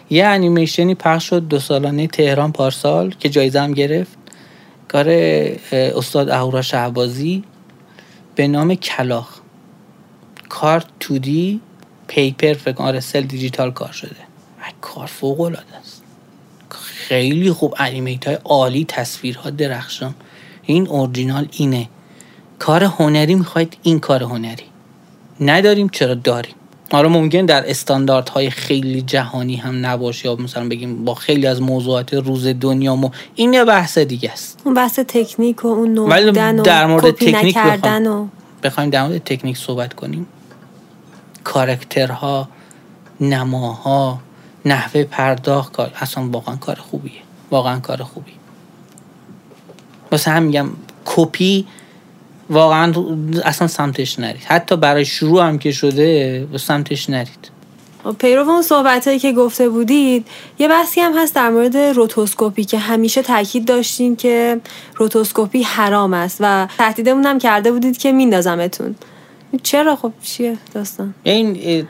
یه انیمیشنی پخش شد دو سالانه تهران پارسال که جایزه هم گرفت. کار استاد اهورا شهبازی به نام کلاخ. کار تودی پیپر فکر آره سل دیجیتال کار شده. کار فوق العاده است. خیلی خوب انیمیت های عالی تصویرها درخشان. این اورجینال اینه. کار هنری می‌خواید این کار هنری. نداریم چرا داریم؟ آره ممکن در استانداردهای خیلی جهانی هم نباشه یا مثلا بگیم با خیلی از موضوعات روز دنیا مو این یه بحث دیگه است. اون بحث تکنیک و اون نو در مورد تکنیک بخوایم, و... بخوایم در مورد تکنیک صحبت کنیم. کارکترها نماها نحوه پرداخت کار اصلا واقعا کار خوبیه. واقعا کار خوبی واسه هم میگم کپی واقعا اصلا سمتش نرید. حتی برای شروع هم که شده به سمتش نرید. خب، پیرو اون صحبت هایی که گفته بودید یه بحثی هم هست در مورد روتوسکوپی که همیشه تاکید داشتین که روتوسکوپی حرام است و تهدیدمون هم کرده بودید که میندازمتون. چرا؟ خب چیه داستان؟ این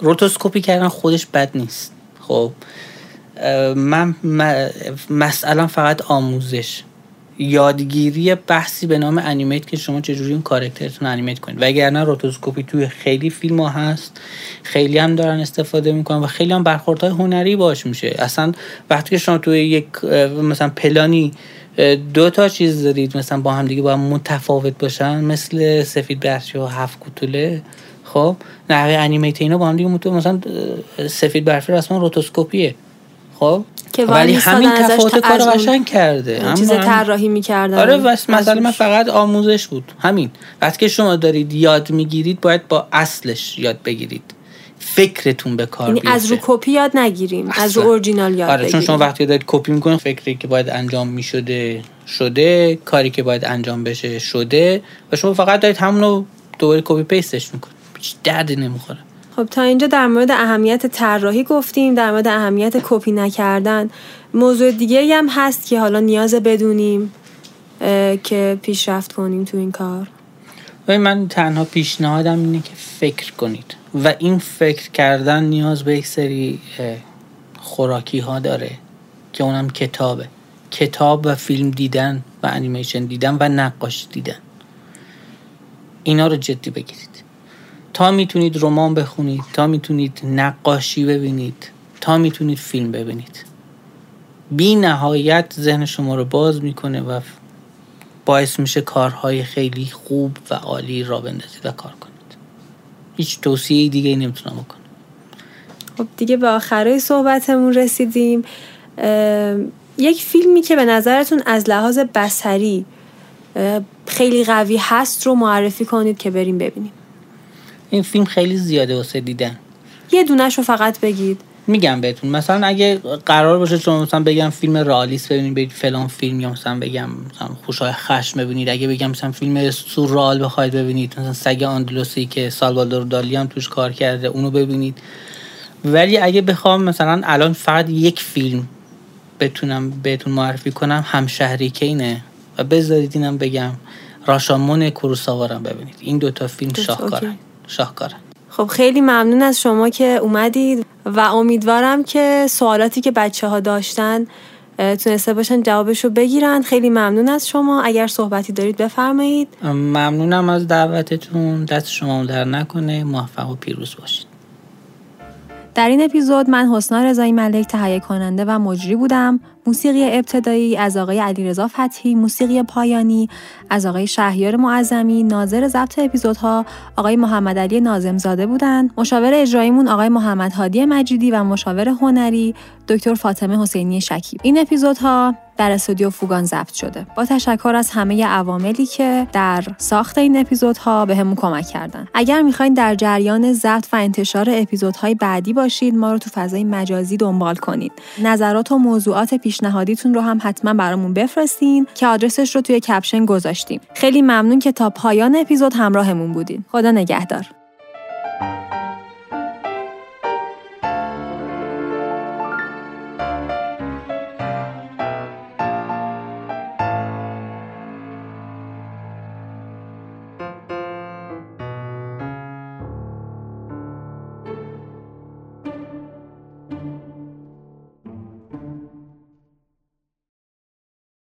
روتوسکوپی کردن خودش بد نیست. خب من مسئله فقط آموزش. یادگیری بحثی به نام انیمیت که شما چجوری اون کارکترتون انیمیت کنید. وگرنه روتوسکوپی توی خیلی فیلم ها هست. خیلی هم دارن استفاده می‌کنن و خیلی هم برخوردهای هنری باش میشه. اصلا وقتی که شما توی یک مثلا پلانی دو تا چیز دارید مثلا با هم دیگه با هم متفاوت باشن مثل سفید برفی و هفت کوتوله خب؟ نحوه انیمیت اینا با هم دیگه مثلا سفید برفی رسما روتوسکوپیه خب؟ که ولی همین تفاوت کار قشنگ کرده. چیز طراحی می‌کردن. آره مثلا من فقط آموزش بود. همین. وقتی که شما دارید یاد می‌گیرید باید با اصلش یاد بگیرید. فکرتون به کار یعنی از رو کپی یاد نگیریم از رو اورجینال یاد آره چون شما وقتی دارید کپی می‌کنید فکری که باید انجام می‌شده شده کاری که باید انجام بشه شده و شما فقط دارید همون رو دوباره copy paste ش می‌کنید. هیچ دردی نمی‌خوره. خب تا اینجا در مورد اهمیت طراحی گفتیم در مورد اهمیت کپی نکردن. موضوع دیگه هم هست که حالا نیاز بدونیم که پیشرفت کنیم تو این کار. و من تنها پیشنهادم اینه که فکر کنید. و این فکر کردن نیاز به یک سری خوراکی ها داره که اونم کتابه. کتاب و فیلم دیدن و انیمیشن دیدن و نقاشی دیدن. اینا رو جدی بگیرید. تا می‌تونید رمان بخونید تا می‌تونید نقاشی ببینید تا می‌تونید فیلم ببینید. بی نهایت ذهن شما رو باز می‌کنه و باعث میشه کارهای خیلی خوب و عالی را بندازید و کار کنید. هیچ توصیه دیگه نمی‌تونم بکنم. خب دیگه به آخرای صحبتمون رسیدیم. یک فیلمی که به نظرتون از لحاظ بسری خیلی قوی هست رو معرفی کنید که بریم ببینیم. این فیلم خیلی زیاده واسه دیدن. یه دونش رو فقط بگید. میگم بهتون. مثلا اگه قرار باشه چون مثلا بگم فیلم رالیس ببینید بگید فلان فیلم یا مثلا بگم مثلا خوشای خشم ببینید. اگه بگم مثلا فیلم سورال بخواید ببینید مثلا سگ آندلوسی که سالوادور دالی هم توش کار کرده اونو ببینید. ولی اگه بخوام مثلا الان فقط یک فیلم بتونم بهتون معرفی کنم همشهری که اینه. و بذارید اینم بگم. راشامون کروساوارم ببینید. این دوتا فیلم شاهکارن. شاهکارن خب خیلی ممنون از شما که اومدید و امیدوارم که سوالاتی که بچه ها داشتن تونسته باشن جوابش رو بگیرن. خیلی ممنون از شما. اگر صحبتی دارید بفرمایید. ممنونم از دعوتتون. دست شما در نکنه. موفق و پیروز باشید. در این اپیزود من حسنا رضایی ملک تهیه کننده و مجری بودم. موسیقی ابتدایی از آقای علیرضا فتحی موسیقی پایانی از آقای شهیار معظمی ناظر ضبط اپیزودها آقای محمد علی نازم زاده بودند مشاور اجراییمون آقای محمد هادی مجیدی و مشاور هنری دکتر فاطمه حسینی شکیب. این اپیزودها در استودیو فوگان ضبط شده. با تشکر از همه عواملی که در ساخت این اپیزودها به همون کمک کردن. اگر می‌خواین در جریان ضبط و انتشار اپیزودهای بعدی باشید ما رو تو فضای مجازی دنبال کنید. نظرات و موضوعات پیشنهادیتون رو هم حتما برامون بفرستین که آدرسش رو توی کپشن گذاشتیم. خیلی ممنون که تا پایان اپیزود همراهمون بودین. خدا نگهدار.